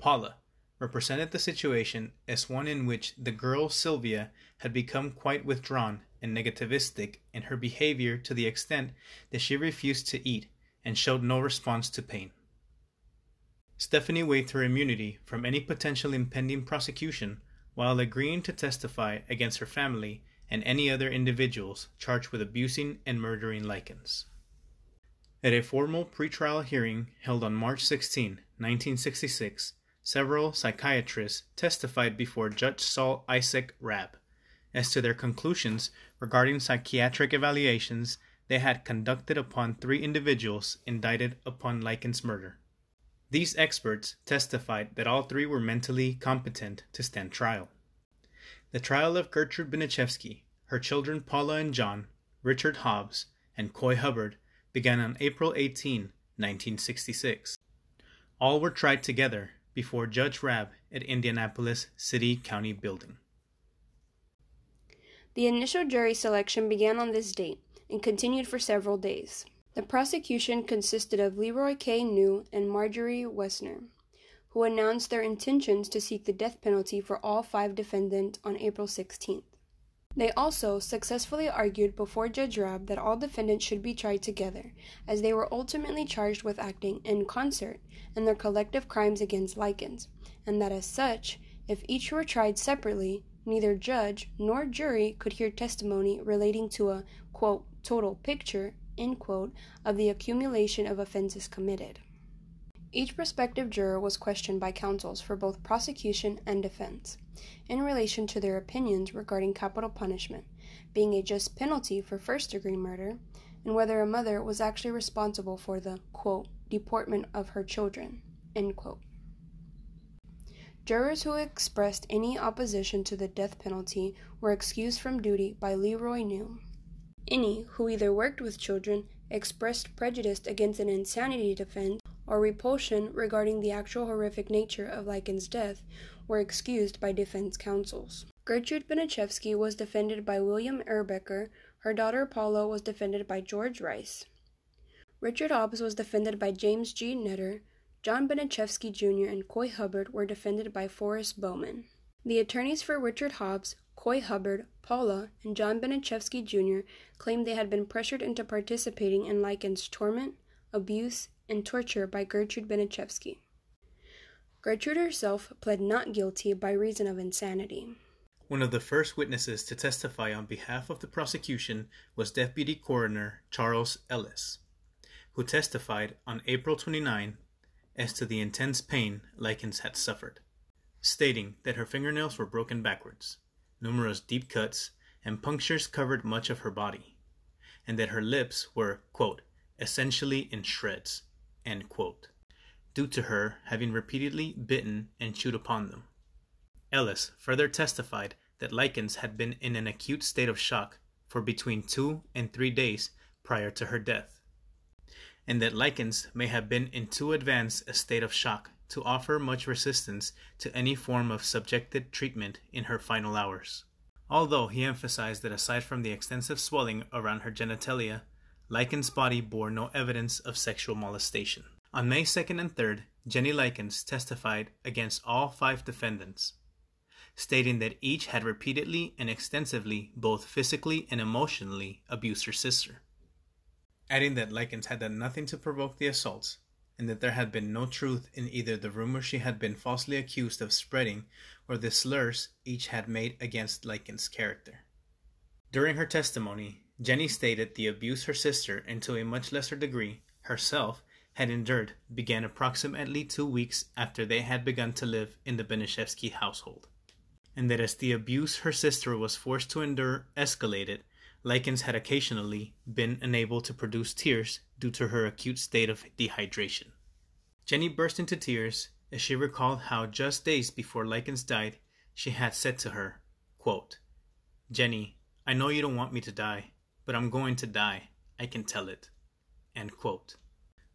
Paula represented the situation as one in which the girl Sylvia had become quite withdrawn and negativistic in her behavior to the extent that she refused to eat and showed no response to pain. Stephanie waived her immunity from any potential impending prosecution while agreeing to testify against her family and any other individuals charged with abusing and murdering Likens. At a formal pretrial hearing held on March 16, 1966, several psychiatrists testified before Judge Saul Isaac Rabb as to their conclusions regarding psychiatric evaluations they had conducted upon three individuals indicted upon Likens' murder. These experts testified that all three were mentally competent to stand trial. The trial of Gertrude Baniszewski, her children Paula and John, Richard Hobbs, and Coy Hubbard began on April 18, 1966. All were tried together before Judge Rabb at Indianapolis City County Building. The initial jury selection began on this date and continued for several days. The prosecution consisted of Leroy K. New and Marjorie Wessner, who announced their intentions to seek the death penalty for all five defendants on April 16th. They also successfully argued before Judge Rabb that all defendants should be tried together, as they were ultimately charged with acting in concert in their collective crimes against Likens, and that as such, if each were tried separately, neither judge nor jury could hear testimony relating to a, quote, total picture, end quote, of the accumulation of offenses committed. Each prospective juror was questioned by counsels for both prosecution and defense in relation to their opinions regarding capital punishment, being a just penalty for first degree murder, and whether a mother was actually responsible for the quote, deportment of her children. Jurors who expressed any opposition to the death penalty were excused from duty by Leroy New. Any who either worked with children, expressed prejudice against an insanity defense, or repulsion regarding the actual horrific nature of Likens' death were excused by defense counsels. Gertrude Baniszewski was defended by William Erbecker, her daughter Paula was defended by George Rice. Richard Hobbs was defended by James G. Netter, John Baniszewski Jr. and Coy Hubbard were defended by Forrest Bowman. The attorneys for Richard Hobbs, Coy Hubbard, Paula, and John Baniszewski Jr. claimed they had been pressured into participating in Likens' torment, abuse, and torture by Gertrude Baniszewski. Gertrude herself pled not guilty by reason of insanity. One of the first witnesses to testify on behalf of the prosecution was Deputy Coroner Charles Ellis, who testified on April 29 as to the intense pain Likens had suffered, stating that her fingernails were broken backwards, numerous deep cuts and punctures covered much of her body, and that her lips were, quote, essentially in shreds, due to her having repeatedly bitten and chewed upon them. Ellis further testified that Likens had been in an acute state of shock for between two and three days prior to her death, and that Likens may have been in too advanced a state of shock to offer much resistance to any form of subjected treatment in her final hours. Although he emphasized that aside from the extensive swelling around her genitalia, Likens' body bore no evidence of sexual molestation. On May 2nd and 3rd, Jenny Likens testified against all five defendants, stating that each had repeatedly and extensively both physically and emotionally abused her sister adding that Likens had done nothing to provoke the assaults, and that there had been no truth in either the rumor she had been falsely accused of spreading or the slurs each had made against Likens' character. During her testimony, Jenny stated the abuse her sister, and to a much lesser degree, herself, had endured began approximately two weeks after they had begun to live in the Baniszewski household, and that as the abuse her sister was forced to endure escalated, Likens had occasionally been unable to produce tears due to her acute state of dehydration. Jenny burst into tears as she recalled how just days before Likens died, she had said to her, quote, Jenny, I know you don't want me to die, but I'm going to die. I can tell it.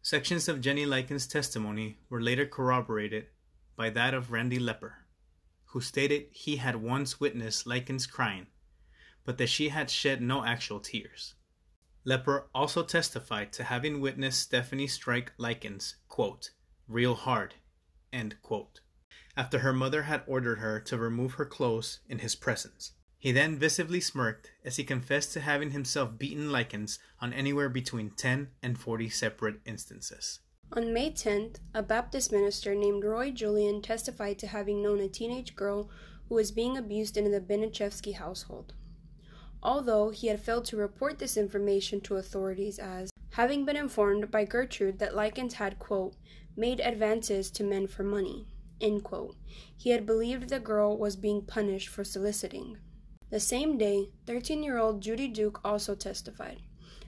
Sections of Jenny Likens' testimony were later corroborated by that of Randy Lepper, who stated he had once witnessed Likens crying but that she had shed no actual tears. Lepper also testified to having witnessed Stephanie strike Likens, quote, real hard, quote, after her mother had ordered her to remove her clothes in his presence. He then visibly smirked as he confessed to having himself beaten Likens on anywhere between 10 and 40 separate instances. On May 10th, a Baptist minister named Roy Julian testified to having known a teenage girl who was being abused in the Baniszewski household although he had failed to report this information to authorities as having been informed by Gertrude that Likens had, quote, made advances to men for money, end quote. He had believed the girl was being punished for soliciting. The same day, 13 year old Judy Duke also testified,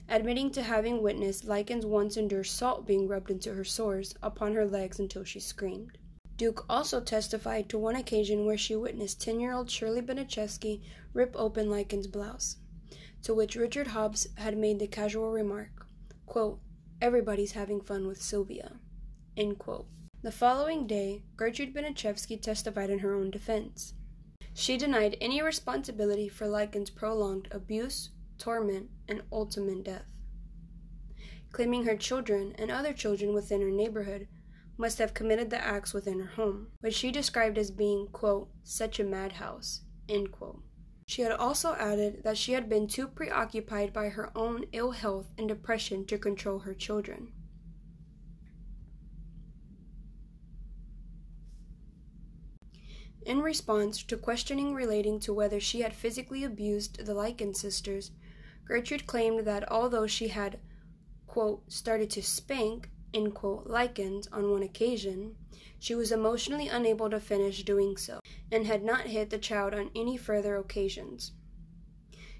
admitting to having witnessed Likens once endure salt being rubbed into her sores upon her legs until she screamed. Duke also testified to one occasion where she witnessed 10 year old Shirley Baniszewski rip open Likens' blouse, to which Richard Hobbs had made the casual remark, quote, Everybody's having fun with Sylvia. End quote. The following day, Gertrude Baniszewski testified in her own defense. She denied any responsibility for Likens' prolonged abuse, torment, and ultimate death, claiming her children and other children within her neighborhood must have committed the acts within her home, which she described as being, quote, such a madhouse, end quote. She had also added that she had been too preoccupied by her own ill health and depression to control her children. In response to questioning relating to whether she had physically abused the Likens sisters, Gertrude claimed that although she had, quote, started to spank, in quote, Likens on one occasion, she was emotionally unable to finish doing so and had not hit the child on any further occasions.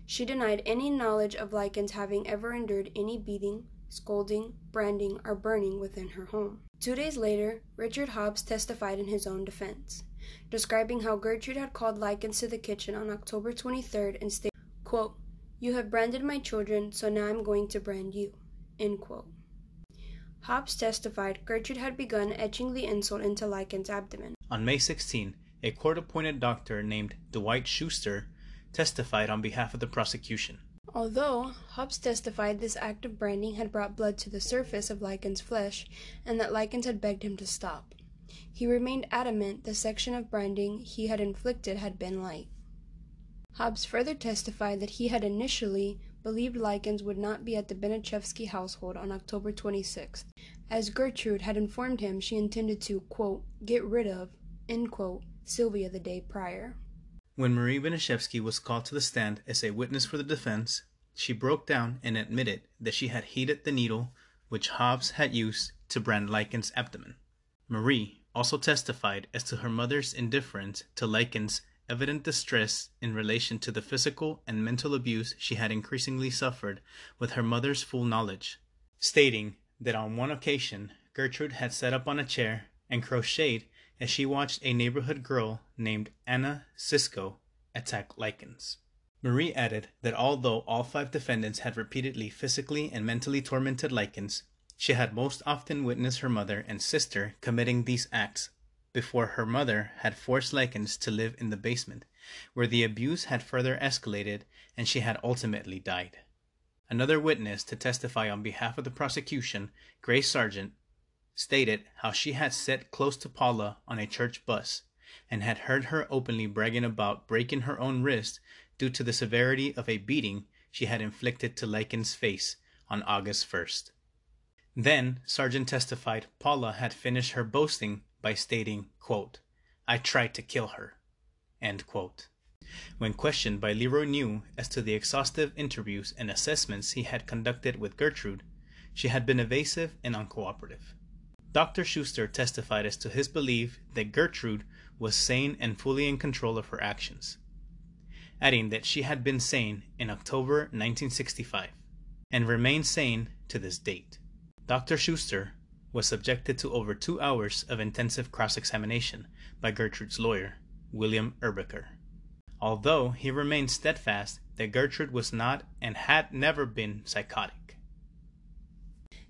She denied any knowledge of Likens having ever endured any beating, scolding, branding, or burning within her home. Two days later, Richard Hobbs testified in his own defense, describing how Gertrude had called Likens to the kitchen on October 23rd and stated, quote, You have branded my children, so now I'm going to brand you. End quote. Hobbs testified Gertrude had begun etching the insult into Likens' abdomen. On May 16, a court appointed doctor named Dwight Schuster testified on behalf of the prosecution. Although Hobbs testified this act of branding had brought blood to the surface of Likens' flesh and that Likens had begged him to stop, he remained adamant the section of branding he had inflicted had been light. Hobbs further testified that he had initially believed Likens would not be at the Baniszewski household on October 26th, as Gertrude had informed him she intended to, quote, get rid of, end quote, Sylvia the day prior. When Marie Baniszewski was called to the stand as a witness for the defense, she broke down and admitted that she had heated the needle which Hobbs had used to brand Likens' abdomen. Marie also testified as to her mother's indifference to Likens' evident distress in relation to the physical and mental abuse she had increasingly suffered with her mother's full knowledge, stating that on one occasion Gertrude had sat up on a chair and crocheted as she watched a neighborhood girl named Anna Siscoe attack Likens. Marie added that although all five defendants had repeatedly physically and mentally tormented Likens, she had most often witnessed her mother and sister committing these acts before her mother had forced Likens to live in the basement, where the abuse had further escalated and she had ultimately died. Another witness to testify on behalf of the prosecution, Grace Sargent, stated how she had sat close to Paula on a church bus and had heard her openly bragging about breaking her own wrist due to the severity of a beating she had inflicted to Likens' face on August 1st. Then Sargent testified Paula had finished her boasting by stating, quote, I tried to kill her. End quote. When questioned by Leroy New as to the exhaustive interviews and assessments he had conducted with Gertrude, she had been evasive and uncooperative. Dr. Schuster testified as to his belief that Gertrude was sane and fully in control of her actions, adding that she had been sane in October 1965 and remained sane to this date. Dr. Schuster was subjected to over two hours of intensive cross examination by Gertrude's lawyer, William Erbecker. Although he remained steadfast that Gertrude was not and had never been psychotic.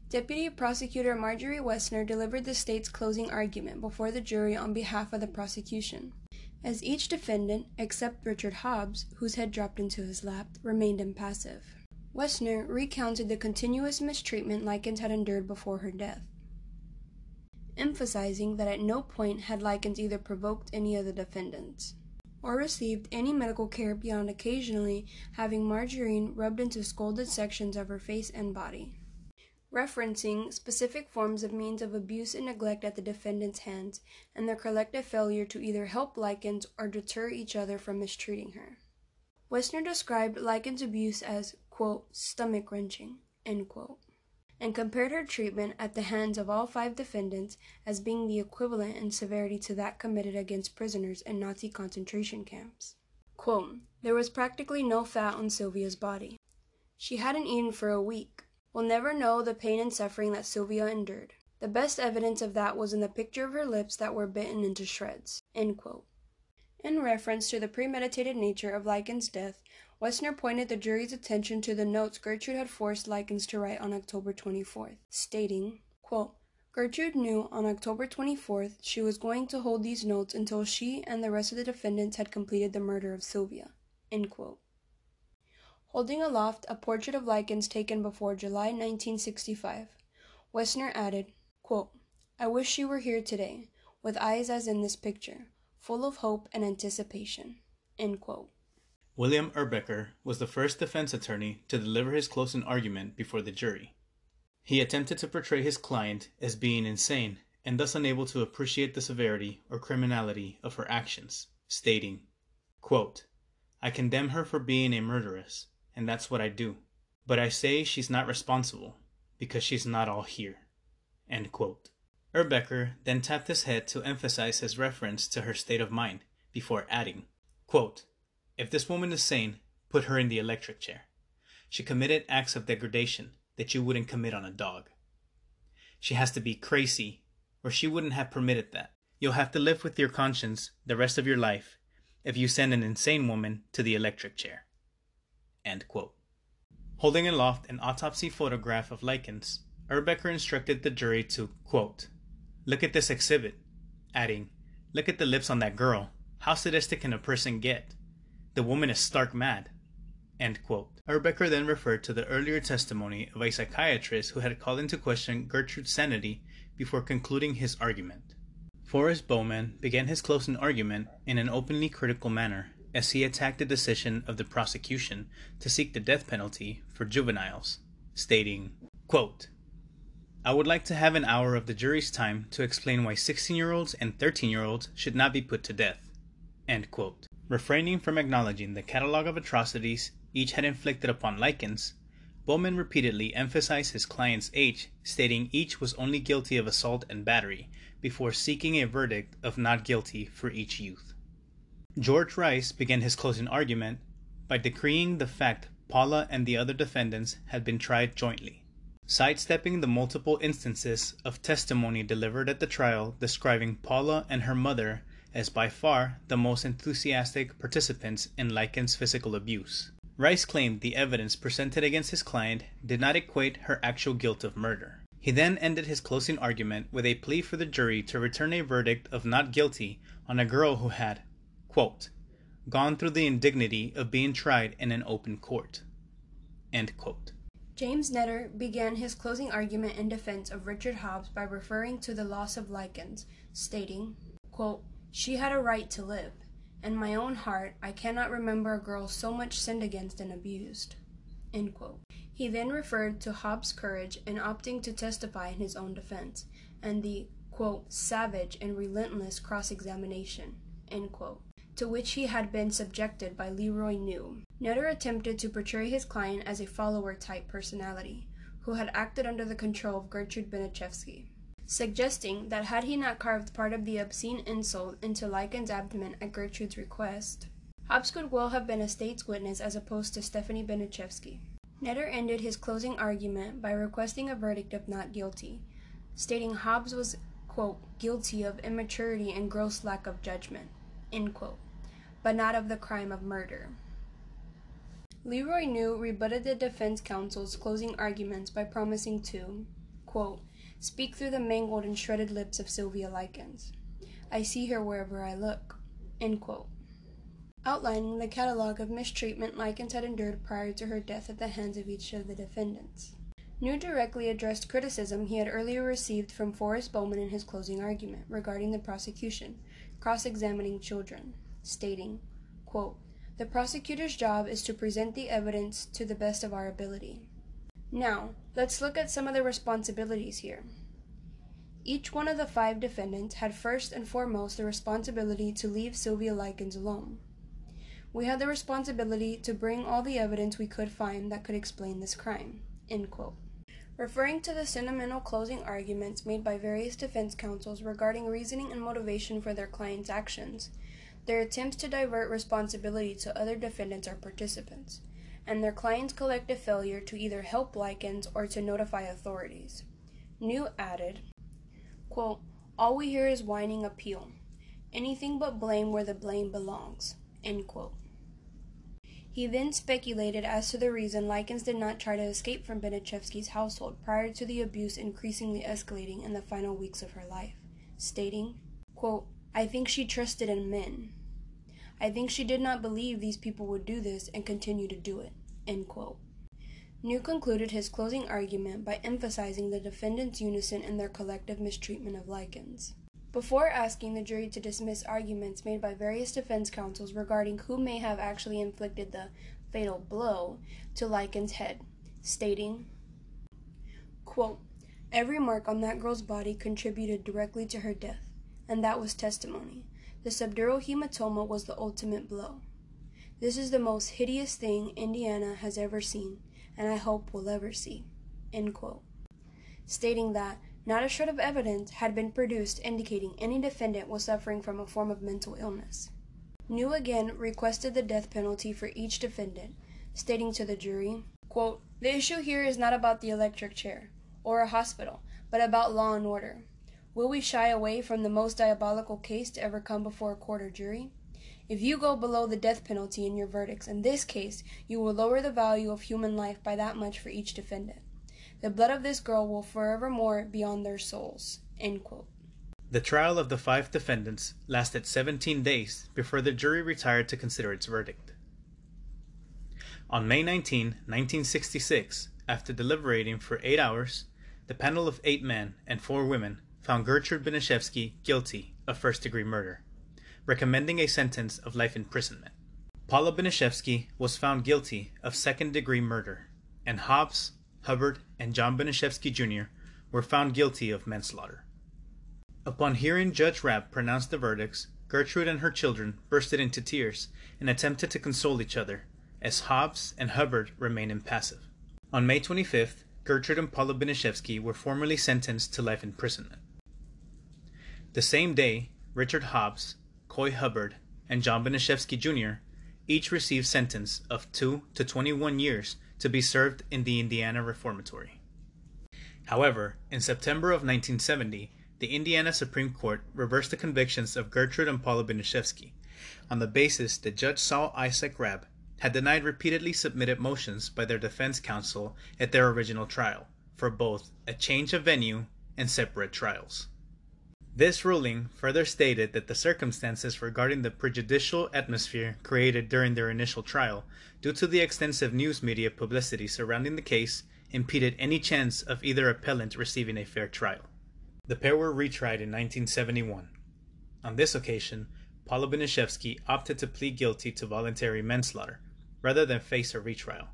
Deputy Prosecutor Marjorie Wessner delivered the state's closing argument before the jury on behalf of the prosecution. As each defendant, except Richard Hobbs, whose head dropped into his lap, remained impassive. Wessner recounted the continuous mistreatment Likens had endured before her death, emphasizing that at no point had Likens either provoked any of the defendants or received any medical care beyond occasionally having margarine rubbed into scalded sections of her face and body referencing specific forms of means of abuse and neglect at the defendant's hands and their collective failure to either help Likens or deter each other from mistreating her. Wessner described Likens' abuse as, quote, stomach wrenching, end quote, and compared her treatment at the hands of all five defendants as being the equivalent in severity to that committed against prisoners in Nazi concentration camps. Quote, there was practically no fat on Sylvia's body. She hadn't eaten for a week We'll never know the pain and suffering that Sylvia endured. The best evidence of that was in the picture of her lips that were bitten into shreds. In reference to the premeditated nature of Likens' death, Wessner pointed the jury's attention to the notes Gertrude had forced Likens to write on October 24th, stating, quote, Gertrude knew on October 24th she was going to hold these notes until she and the rest of the defendants had completed the murder of Sylvia. End quote holding aloft a portrait of Likens taken before July 1965. Wessner added, quote, I wish she were here today, with eyes as in this picture, full of hope and anticipation. William Erbecker was the first defense attorney to deliver his closing argument before the jury. He attempted to portray his client as being insane and thus unable to appreciate the severity or criminality of her actions, stating, quote, I condemn her for being a murderess, and that's what I do. But I say she's not responsible, because she's not all here. End quote. Erbecker then tapped his head to emphasize his reference to her state of mind, before adding, quote, If this woman is sane, put her in the electric chair. She committed acts of degradation that you wouldn't commit on a dog. She has to be crazy, or she wouldn't have permitted that. You'll have to live with your conscience the rest of your life if you send an insane woman to the electric chair. Holding aloft an autopsy photograph of Likens, Erbecker instructed the jury to, quote, Look at this exhibit, adding, Look at the lips on that girl. How sadistic can a person get? The woman is stark mad. Erbecker then referred to the earlier testimony of a psychiatrist who had called into question Gertrude's sanity before concluding his argument. Forrest Bowman began his closing argument in an openly critical manner as he attacked the decision of the prosecution to seek the death penalty for juveniles, stating, quote, I would like to have an hour of the jury's time to explain why 16 year olds and 13 year olds should not be put to death. End quote. Refraining from acknowledging the catalog of atrocities each had inflicted upon Likens, Bowman repeatedly emphasized his client's age, stating each was only guilty of assault and battery before seeking a verdict of not guilty for each youth. George Rice began his closing argument by decreeing the fact Paula and the other defendants had been tried jointly, sidestepping the multiple instances of testimony delivered at the trial describing Paula and her mother as by far the most enthusiastic participants in Likens' physical abuse. Rice claimed the evidence presented against his client did not equate her actual guilt of murder. He then ended his closing argument with a plea for the jury to return a verdict of not guilty on a girl who had, quote, gone through the indignity of being tried in an open court. James Netter began his closing argument in defense of Richard Hobbs by referring to the loss of Likens, stating, quote, she had a right to live. In my own heart, I cannot remember a girl so much sinned against and abused. He then referred to Hobbs' courage in opting to testify in his own defense, and the quote, savage and relentless cross examination, to which he had been subjected by Leroy New. Netter attempted to portray his client as a follower type personality, who had acted under the control of Gertrude Baniszewski suggesting that had he not carved part of the obscene insult into Likens' abdomen at Gertrude's request, Hobbs could well have been a state's witness as opposed to Stephanie Baniszewski. Netter ended his closing argument by requesting a verdict of not guilty, stating Hobbs was, quote, guilty of immaturity and gross lack of judgment, end quote, but not of the crime of murder. Leroy New rebutted the defense counsel's closing arguments by promising to, quote, speak through the mangled and shredded lips of Sylvia Likens. I see her wherever I look. Outlining the catalog of mistreatment Likens had endured prior to her death at the hands of each of the defendants. New directly addressed criticism he had earlier received from Forrest Bowman in his closing argument regarding the prosecution, cross examining children, stating, quote, The prosecutor's job is to present the evidence to the best of our ability. Now, let's look at some of the responsibilities here. Each one of the five defendants had first and foremost the responsibility to leave Sylvia Likens alone. We had the responsibility to bring all the evidence we could find that could explain this crime. Referring to the sentimental closing arguments made by various defense counsels regarding reasoning and motivation for their clients' actions, their attempts to divert responsibility to other defendants or participants, and their client's collective failure to either help Likens or to notify authorities. New added, quote, All we hear is whining appeal. Anything but blame where the blame belongs. End quote. He then speculated as to the reason Likens did not try to escape from Baniszewski's household prior to the abuse increasingly escalating in the final weeks of her life, stating, quote, I think she trusted in men. I think she did not believe these people would do this and continue to do it. End quote. New concluded his closing argument by emphasizing the defendants' unison in their collective mistreatment of Likens. Before asking the jury to dismiss arguments made by various defense counsels regarding who may have actually inflicted the fatal blow to Likens' head, stating, quote, Every mark on that girl's body contributed directly to her death, and that was testimony. The subdural hematoma was the ultimate blow. This is the most hideous thing Indiana has ever seen, and I hope will ever see. Stating that not a shred of evidence had been produced indicating any defendant was suffering from a form of mental illness. New again requested the death penalty for each defendant, stating to the jury, quote, The issue here is not about the electric chair or a hospital, but about law and order. Will we shy away from the most diabolical case to ever come before a court or jury? If you go below the death penalty in your verdicts in this case, you will lower the value of human life by that much for each defendant. The blood of this girl will forevermore be on their souls. The trial of the five defendants lasted 17 days before the jury retired to consider its verdict. On May 19, 1966, after deliberating for eight hours, the panel of eight men and four women found Gertrude Baniszewski guilty of first degree murder, recommending a sentence of life imprisonment. Paula Baniszewski was found guilty of second degree murder, and Hobbs, Hubbard, and John Baniszewski Jr. were found guilty of manslaughter. Upon hearing Judge Rabb pronounce the verdicts, Gertrude and her children bursted into tears and attempted to console each other, as Hobbs and Hubbard remained impassive. On May 25th, Gertrude and Paula Baniszewski were formally sentenced to life imprisonment. The same day, Richard Hobbs, Coy Hubbard, and John Baniszewski Jr. each received sentence of 2 to 21 years to be served in the Indiana Reformatory. However, in September of 1970, the Indiana Supreme Court reversed the convictions of Gertrude and Paula Baniszewski on the basis that Judge Saul Isaac Rabb had denied repeatedly submitted motions by their defense counsel at their original trial for both a change of venue and separate trials. This ruling further stated that the circumstances regarding the prejudicial atmosphere created during their initial trial, due to the extensive news media publicity surrounding the case, impeded any chance of either appellant receiving a fair trial. The pair were retried in 1971. On this occasion, Paula Baniszewski opted to plead guilty to voluntary manslaughter, rather than face a retrial.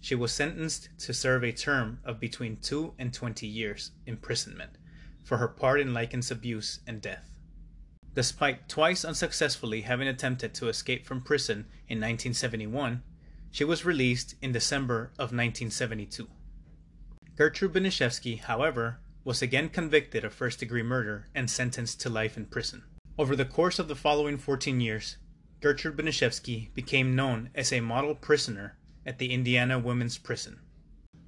She was sentenced to serve a term of between 2 and 20 years imprisonment for her part in Likens' abuse and death. Despite twice unsuccessfully having attempted to escape from prison in 1971, she was released in December of 1972. Gertrude Baniszewski, however, was again convicted of first degree murder and sentenced to life in prison. Over the course of the following 14 years, Gertrude Baniszewski became known as a model prisoner at the Indiana Women's Prison.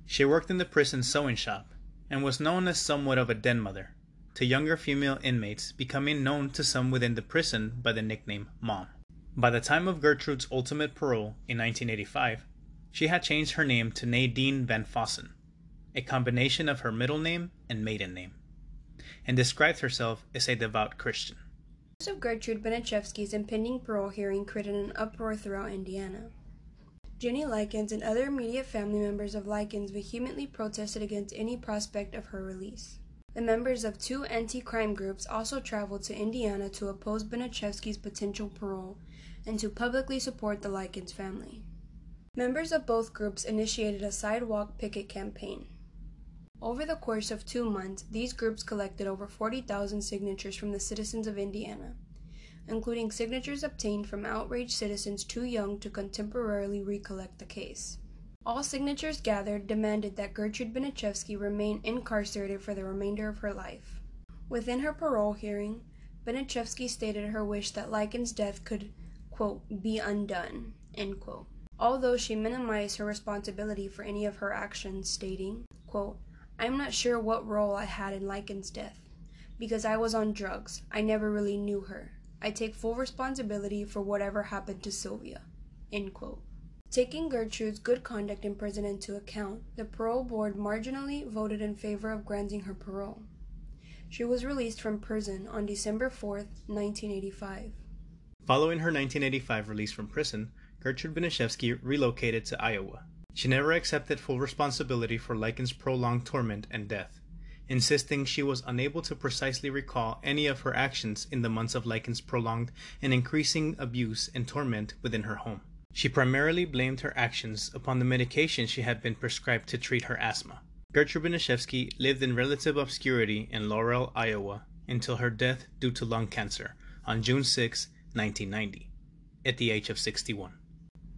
She worked in the prison sewing shop and was known as somewhat of a den mother to younger female inmates, becoming known to some within the prison by the nickname Mom. By the time of Gertrude's ultimate parole in 1985, she had changed her name to Nadine Van Fossen, a combination of her middle name and maiden name, and described herself as a devout Christian News of Gertrude Baniszewski's impending parole hearing created an uproar throughout Indiana. Jenny Likens and other immediate family members of Likens vehemently protested against any prospect of her release. The members of two anti crime groups also traveled to Indiana to oppose Baniszewski's potential parole and to publicly support the Likens family. Members of both groups initiated a sidewalk picket campaign. Over the course of two months, these groups collected over 40,000 signatures from the citizens of Indiana, including signatures obtained from outraged citizens too young to contemporarily recollect the case. All signatures gathered demanded that Gertrude Baniszewski remain incarcerated for the remainder of her life. Within her parole hearing, Baniszewski stated her wish that Likens' death could, quote, be undone, end quote. Although she minimized her responsibility for any of her actions, stating, quote, I'm not sure what role I had in Likens' death, because I was on drugs. I never really knew her. I take full responsibility for whatever happened to Sylvia. Taking Gertrude's good conduct in prison into account, the parole board marginally voted in favor of granting her parole. She was released from prison on December 4, 1985. Following her 1985 release from prison, Gertrude Baniszewski relocated to Iowa. She never accepted full responsibility for Likens' prolonged torment and death, insisting she was unable to precisely recall any of her actions in the months of Likens' prolonged and increasing abuse and torment within her home. She primarily blamed her actions upon the medication she had been prescribed to treat her asthma. Gertrude Baniszewski lived in relative obscurity in Laurel, Iowa, until her death due to lung cancer on June 6, 1990, at the age of 61.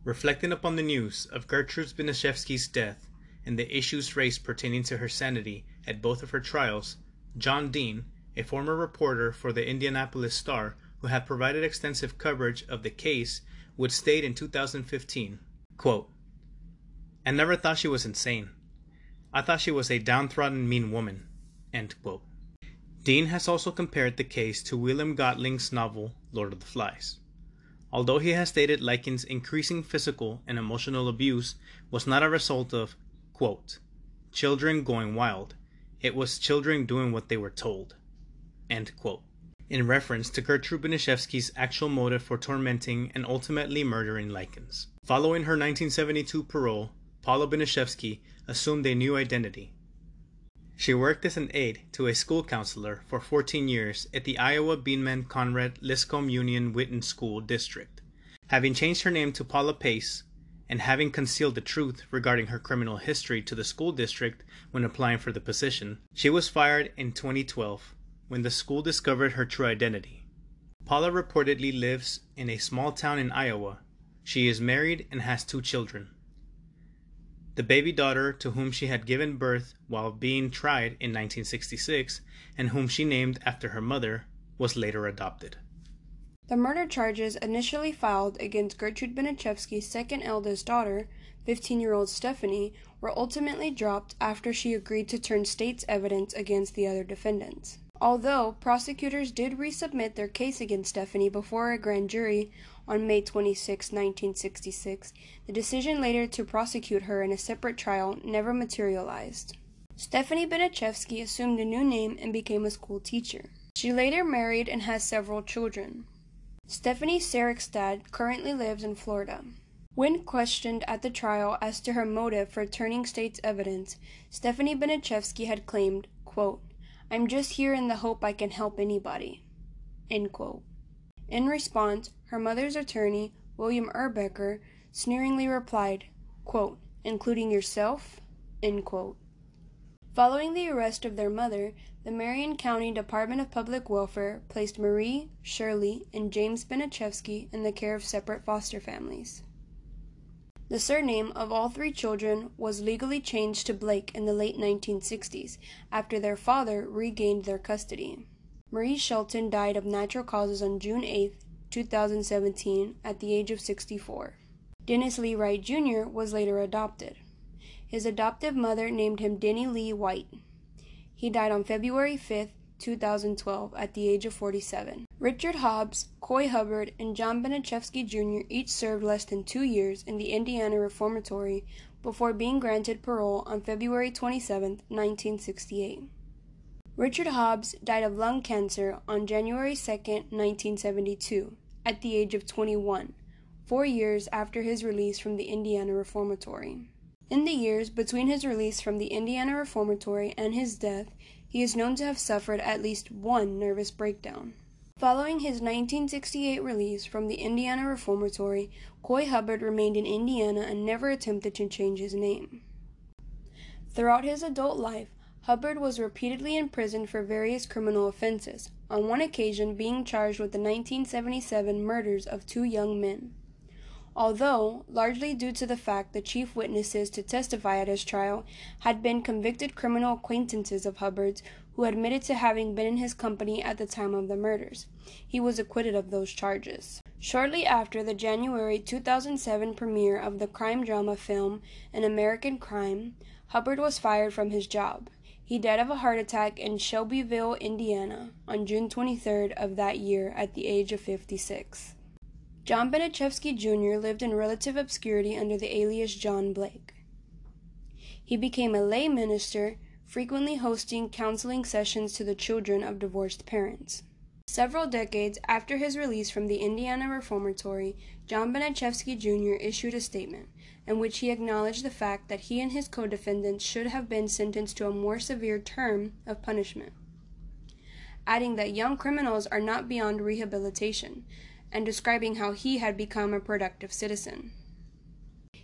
Reflecting upon the news of Gertrude Baniszewski's death and the issues raised pertaining to her sanity at both of her trials, John Dean, a former reporter for the Indianapolis Star who had provided extensive coverage of the case, would state in 2015, quote, I never thought she was insane. I thought she was a downtrodden, mean woman. Dean has also compared the case to William Golding's novel Lord of the Flies. Although he has stated Likens' increasing physical and emotional abuse was not a result of, quote, children going wild, it was children doing what they were told, in reference to Gertrude Baniszewski's actual motive for tormenting and ultimately murdering Likens. Following her 1972 parole, Paula Baniszewski assumed a new identity. She worked as an aide to a school counselor for 14 years at the Iowa Beaman Conrad Liscomb Union Whitten School District. Having changed her name to Paula Pace, and having concealed the truth regarding her criminal history to the school district when applying for the position, she was fired in 2012 when the school discovered her true identity. Paula reportedly lives in a small town in Iowa. She is married and has two children. The baby daughter to whom she had given birth while being tried in 1966 and whom she named after her mother was later adopted. The murder charges initially filed against Gertrude Baniszewski's second eldest daughter, 15 year old Stephanie, were ultimately dropped after she agreed to turn state's evidence against the other defendants. Although prosecutors did resubmit their case against Stephanie before a grand jury on May 26, 1966, the decision later to prosecute her in a separate trial never materialized. Stephanie Baniszewski assumed a new name and became a school teacher. She later married and has several children. Stephanie Sarekstad currently lives in Florida. When questioned at the trial as to her motive for turning state's evidence, Stephanie Baniszewski had claimed, quote, I'm just here in the hope I can help anybody. End quote. In response, her mother's attorney, William Erbecker, sneeringly replied, quote, including yourself? End quote. Following the arrest of their mother, the Marion County Department of Public Welfare placed Marie, Shirley, and James Baniszewski in the care of separate foster families. The surname of all three children was legally changed to Blake in the late 1960s after their father regained their custody. Marie Shelton died of natural causes on June 8, 2017, at the age of 64. Dennis Lee Wright Jr. was later adopted. His adoptive mother named him Denny Lee White. He died on February 5, 2012, at the age of 47. Richard Hobbs, Coy Hubbard, and John Baniszewski Jr. each served less than two years in the Indiana Reformatory before being granted parole on February 27, 1968. Richard Hobbs died of lung cancer on January 2, 1972, at the age of 21, four years after his release from the Indiana Reformatory. In the years between his release from the Indiana Reformatory and his death, he is known to have suffered at least one nervous breakdown. Following his 1968 release from the Indiana Reformatory, Coy Hubbard remained in Indiana and never attempted to change his name. Throughout his adult life, Hubbard was repeatedly imprisoned for various criminal offenses, on one occasion being charged with the 1977 murders of two young men. Although, largely due to the fact the chief witnesses to testify at his trial had been convicted criminal acquaintances of Hubbard's who admitted to having been in his company at the time of the murders, he was acquitted of those charges. Shortly after the January 2007 premiere of the crime drama film An American Crime, Hubbard was fired from his job. He died of a heart attack in Shelbyville, Indiana, on June 23rd of that year at the age of 56. John Baniszewski Jr. lived in relative obscurity under the alias John Blake. He became a lay minister, frequently hosting counseling sessions to the children of divorced parents. Several decades after his release from the Indiana Reformatory, John Baniszewski Jr. issued a statement in which he acknowledged the fact that he and his co defendants should have been sentenced to a more severe term of punishment, adding that young criminals are not beyond rehabilitation, and describing how he had become a productive citizen.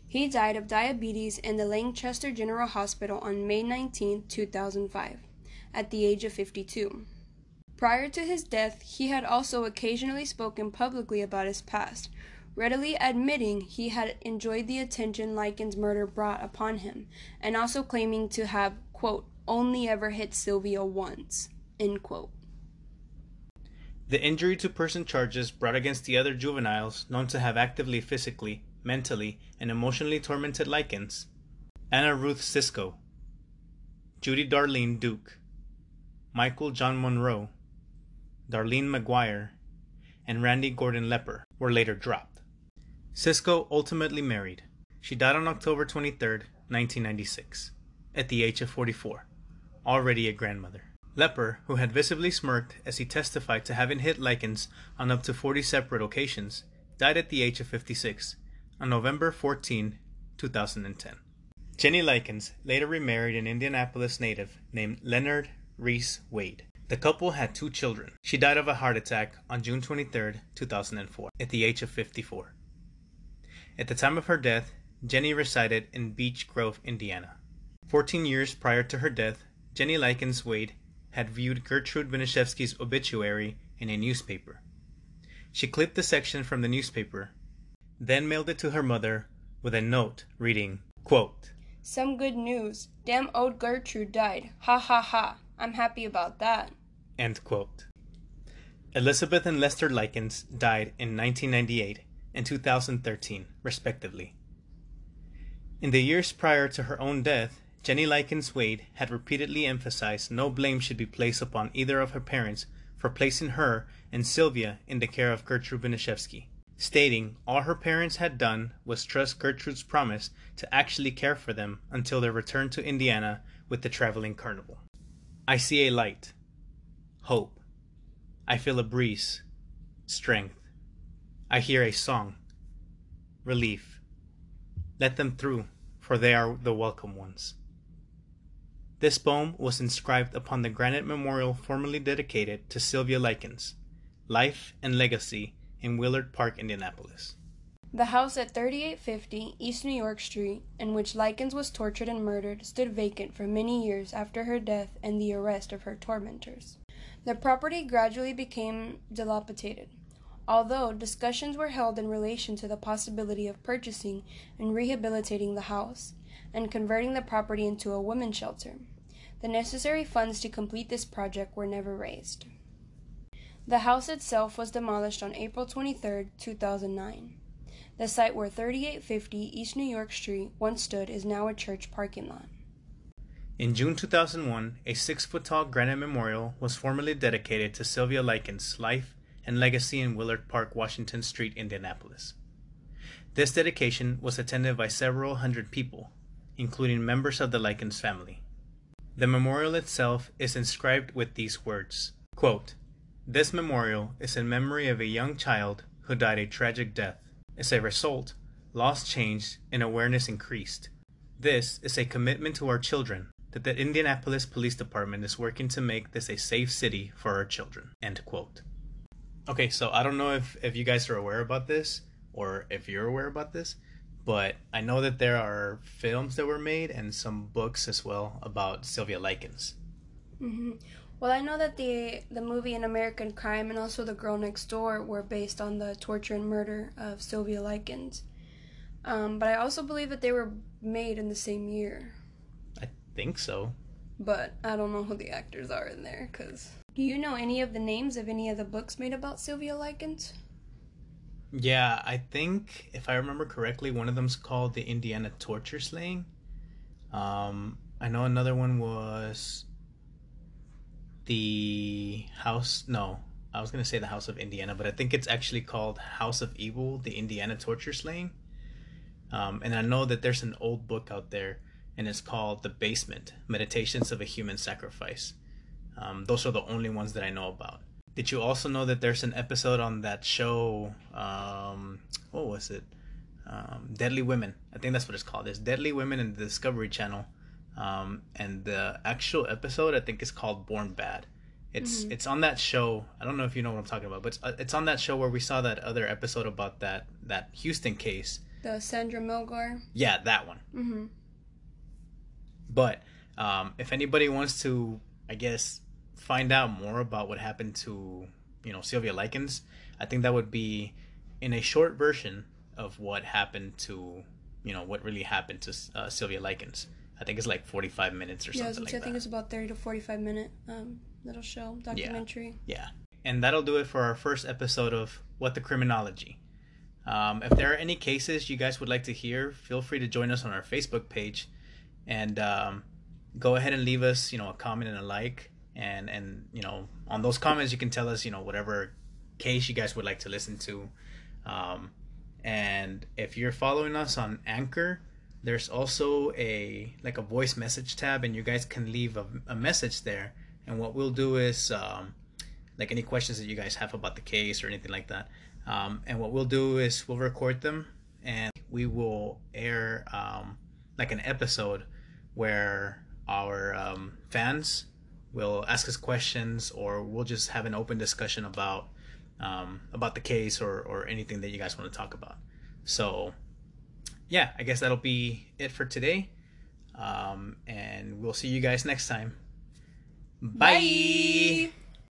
He died of diabetes in the Lancaster General Hospital on May 19, 2005, at the age of 52. Prior to his death, he had also occasionally spoken publicly about his past, readily admitting he had enjoyed the attention Likens' murder brought upon him, and also claiming to have, quote, only ever hit Sylvia once, end quote. The injury to person charges brought against the other juveniles known to have actively physically, mentally, and emotionally tormented Likens Anna Ruth Siscoe, Judy Darlene Duke, Michael John Monroe, Darlene McGuire, and Randy Gordon Lepper were later dropped. Siscoe ultimately married. She died on October 23, 1996, at the age of 44, already a grandmother. Lepper, who had visibly smirked as he testified to having hit Likens on up to 40 separate occasions, died at the age of 56 on November 14, 2010. Jenny Likens later remarried an Indianapolis native named Leonard Reese Wade. The couple had two children. She died of a heart attack on June 23, 2004, at the age of 54. At the time of her death, Jenny resided in Beech Grove, Indiana. Fourteen years prior to her death, Jenny Likens Wade had viewed Gertrude Baniszewski's obituary in a newspaper. She clipped the section from the newspaper, then mailed it to her mother with a note reading, quote, Some good news. Damn old Gertrude died. Ha ha ha. I'm happy about that. End quote. Elizabeth and Lester Likens died in 1998 and 2013, respectively. In the years prior to her own death, Jenny Likens Wade had repeatedly emphasized no blame should be placed upon either of her parents for placing her and Sylvia in the care of Gertrude Baniszewski, stating all her parents had done was trust Gertrude's promise to actually care for them until their return to Indiana with the traveling carnival. I see a light, hope. I feel a breeze, strength. I hear a song, relief. Let them through, for they are the welcome ones. This poem was inscribed upon the granite memorial formerly dedicated to Sylvia Likens, Life and Legacy in Willard Park, Indianapolis. The house at 3850 East New York Street, in which Likens was tortured and murdered, stood vacant for many years after her death and the arrest of her tormentors. The property gradually became dilapidated, although discussions were held in relation to the possibility of purchasing and rehabilitating the house and converting the property into a women's shelter. The necessary funds to complete this project were never raised. The house itself was demolished on April 23, 2009. The site where 3850 East New York Street once stood is now a church parking lot. In June 2001, a six foot tall granite memorial was formally dedicated to Sylvia Likens' life and legacy in Willard Park, Washington Street, Indianapolis. This dedication was attended by several hundred people, including members of the Likens family. The memorial itself is inscribed with these words quote, This memorial is in memory of a young child who died a tragic death. As a result, laws changed and awareness increased. This is a commitment to our children that the Indianapolis Police Department is working to make this a safe city for our children. End quote. Okay, so I don't know if, if you guys are aware about this or if you're aware about this, but I know that there are films that were made and some books as well about Sylvia Likens. Mm-hmm. Well, I know that the the movie An American Crime and also The Girl Next Door were based on the torture and murder of Sylvia Likens. Um, but I also believe that they were made in the same year. I think so. But I don't know who the actors are in there. Cause do you know any of the names of any of the books made about Sylvia Likens? Yeah, I think if I remember correctly, one of them's called the Indiana Torture Slaying. Um, I know another one was the House. No, I was gonna say the House of Indiana, but I think it's actually called House of Evil: The Indiana Torture Slaying. Um, and I know that there's an old book out there, and it's called The Basement: Meditations of a Human Sacrifice. Um, those are the only ones that I know about. Did you also know that there's an episode on that show? Um, what was it? Um, Deadly Women. I think that's what it's called. There's Deadly Women in the Discovery Channel, um, and the actual episode I think is called Born Bad. It's mm-hmm. it's on that show. I don't know if you know what I'm talking about, but it's, uh, it's on that show where we saw that other episode about that that Houston case The Sandra Melgar. Yeah, that one. Mm-hmm. But um, if anybody wants to, I guess, find out more about what happened to you know Sylvia Likens, I think that would be in a short version of what happened to you know what really happened to uh, Sylvia Likens. I think it's like forty five minutes or Yeah, something which like I think it's about thirty to forty-five minute um little show documentary. Yeah. And that'll do it for our first episode of What the Criminology. Um, if there are any cases you guys would like to hear, feel free to join us on our Facebook page and um, go ahead and leave us, you know, a comment and a like. And, and, you know, on those comments, you can tell us, you know, whatever case you guys would like to listen to. Um, and if you're following us on Anchor, there's also a like a voice message tab, and you guys can leave a, a message there. And what we'll do is um, like any questions that you guys have about the case or anything like that. Um, and what we'll do is we'll record them and we will air um, like an episode where our um, fans will ask us questions or we'll just have an open discussion about um, about the case or, or anything that you guys want to talk about. So yeah, I guess that'll be it for today. Um, and we'll see you guys next time. Bye. Bye.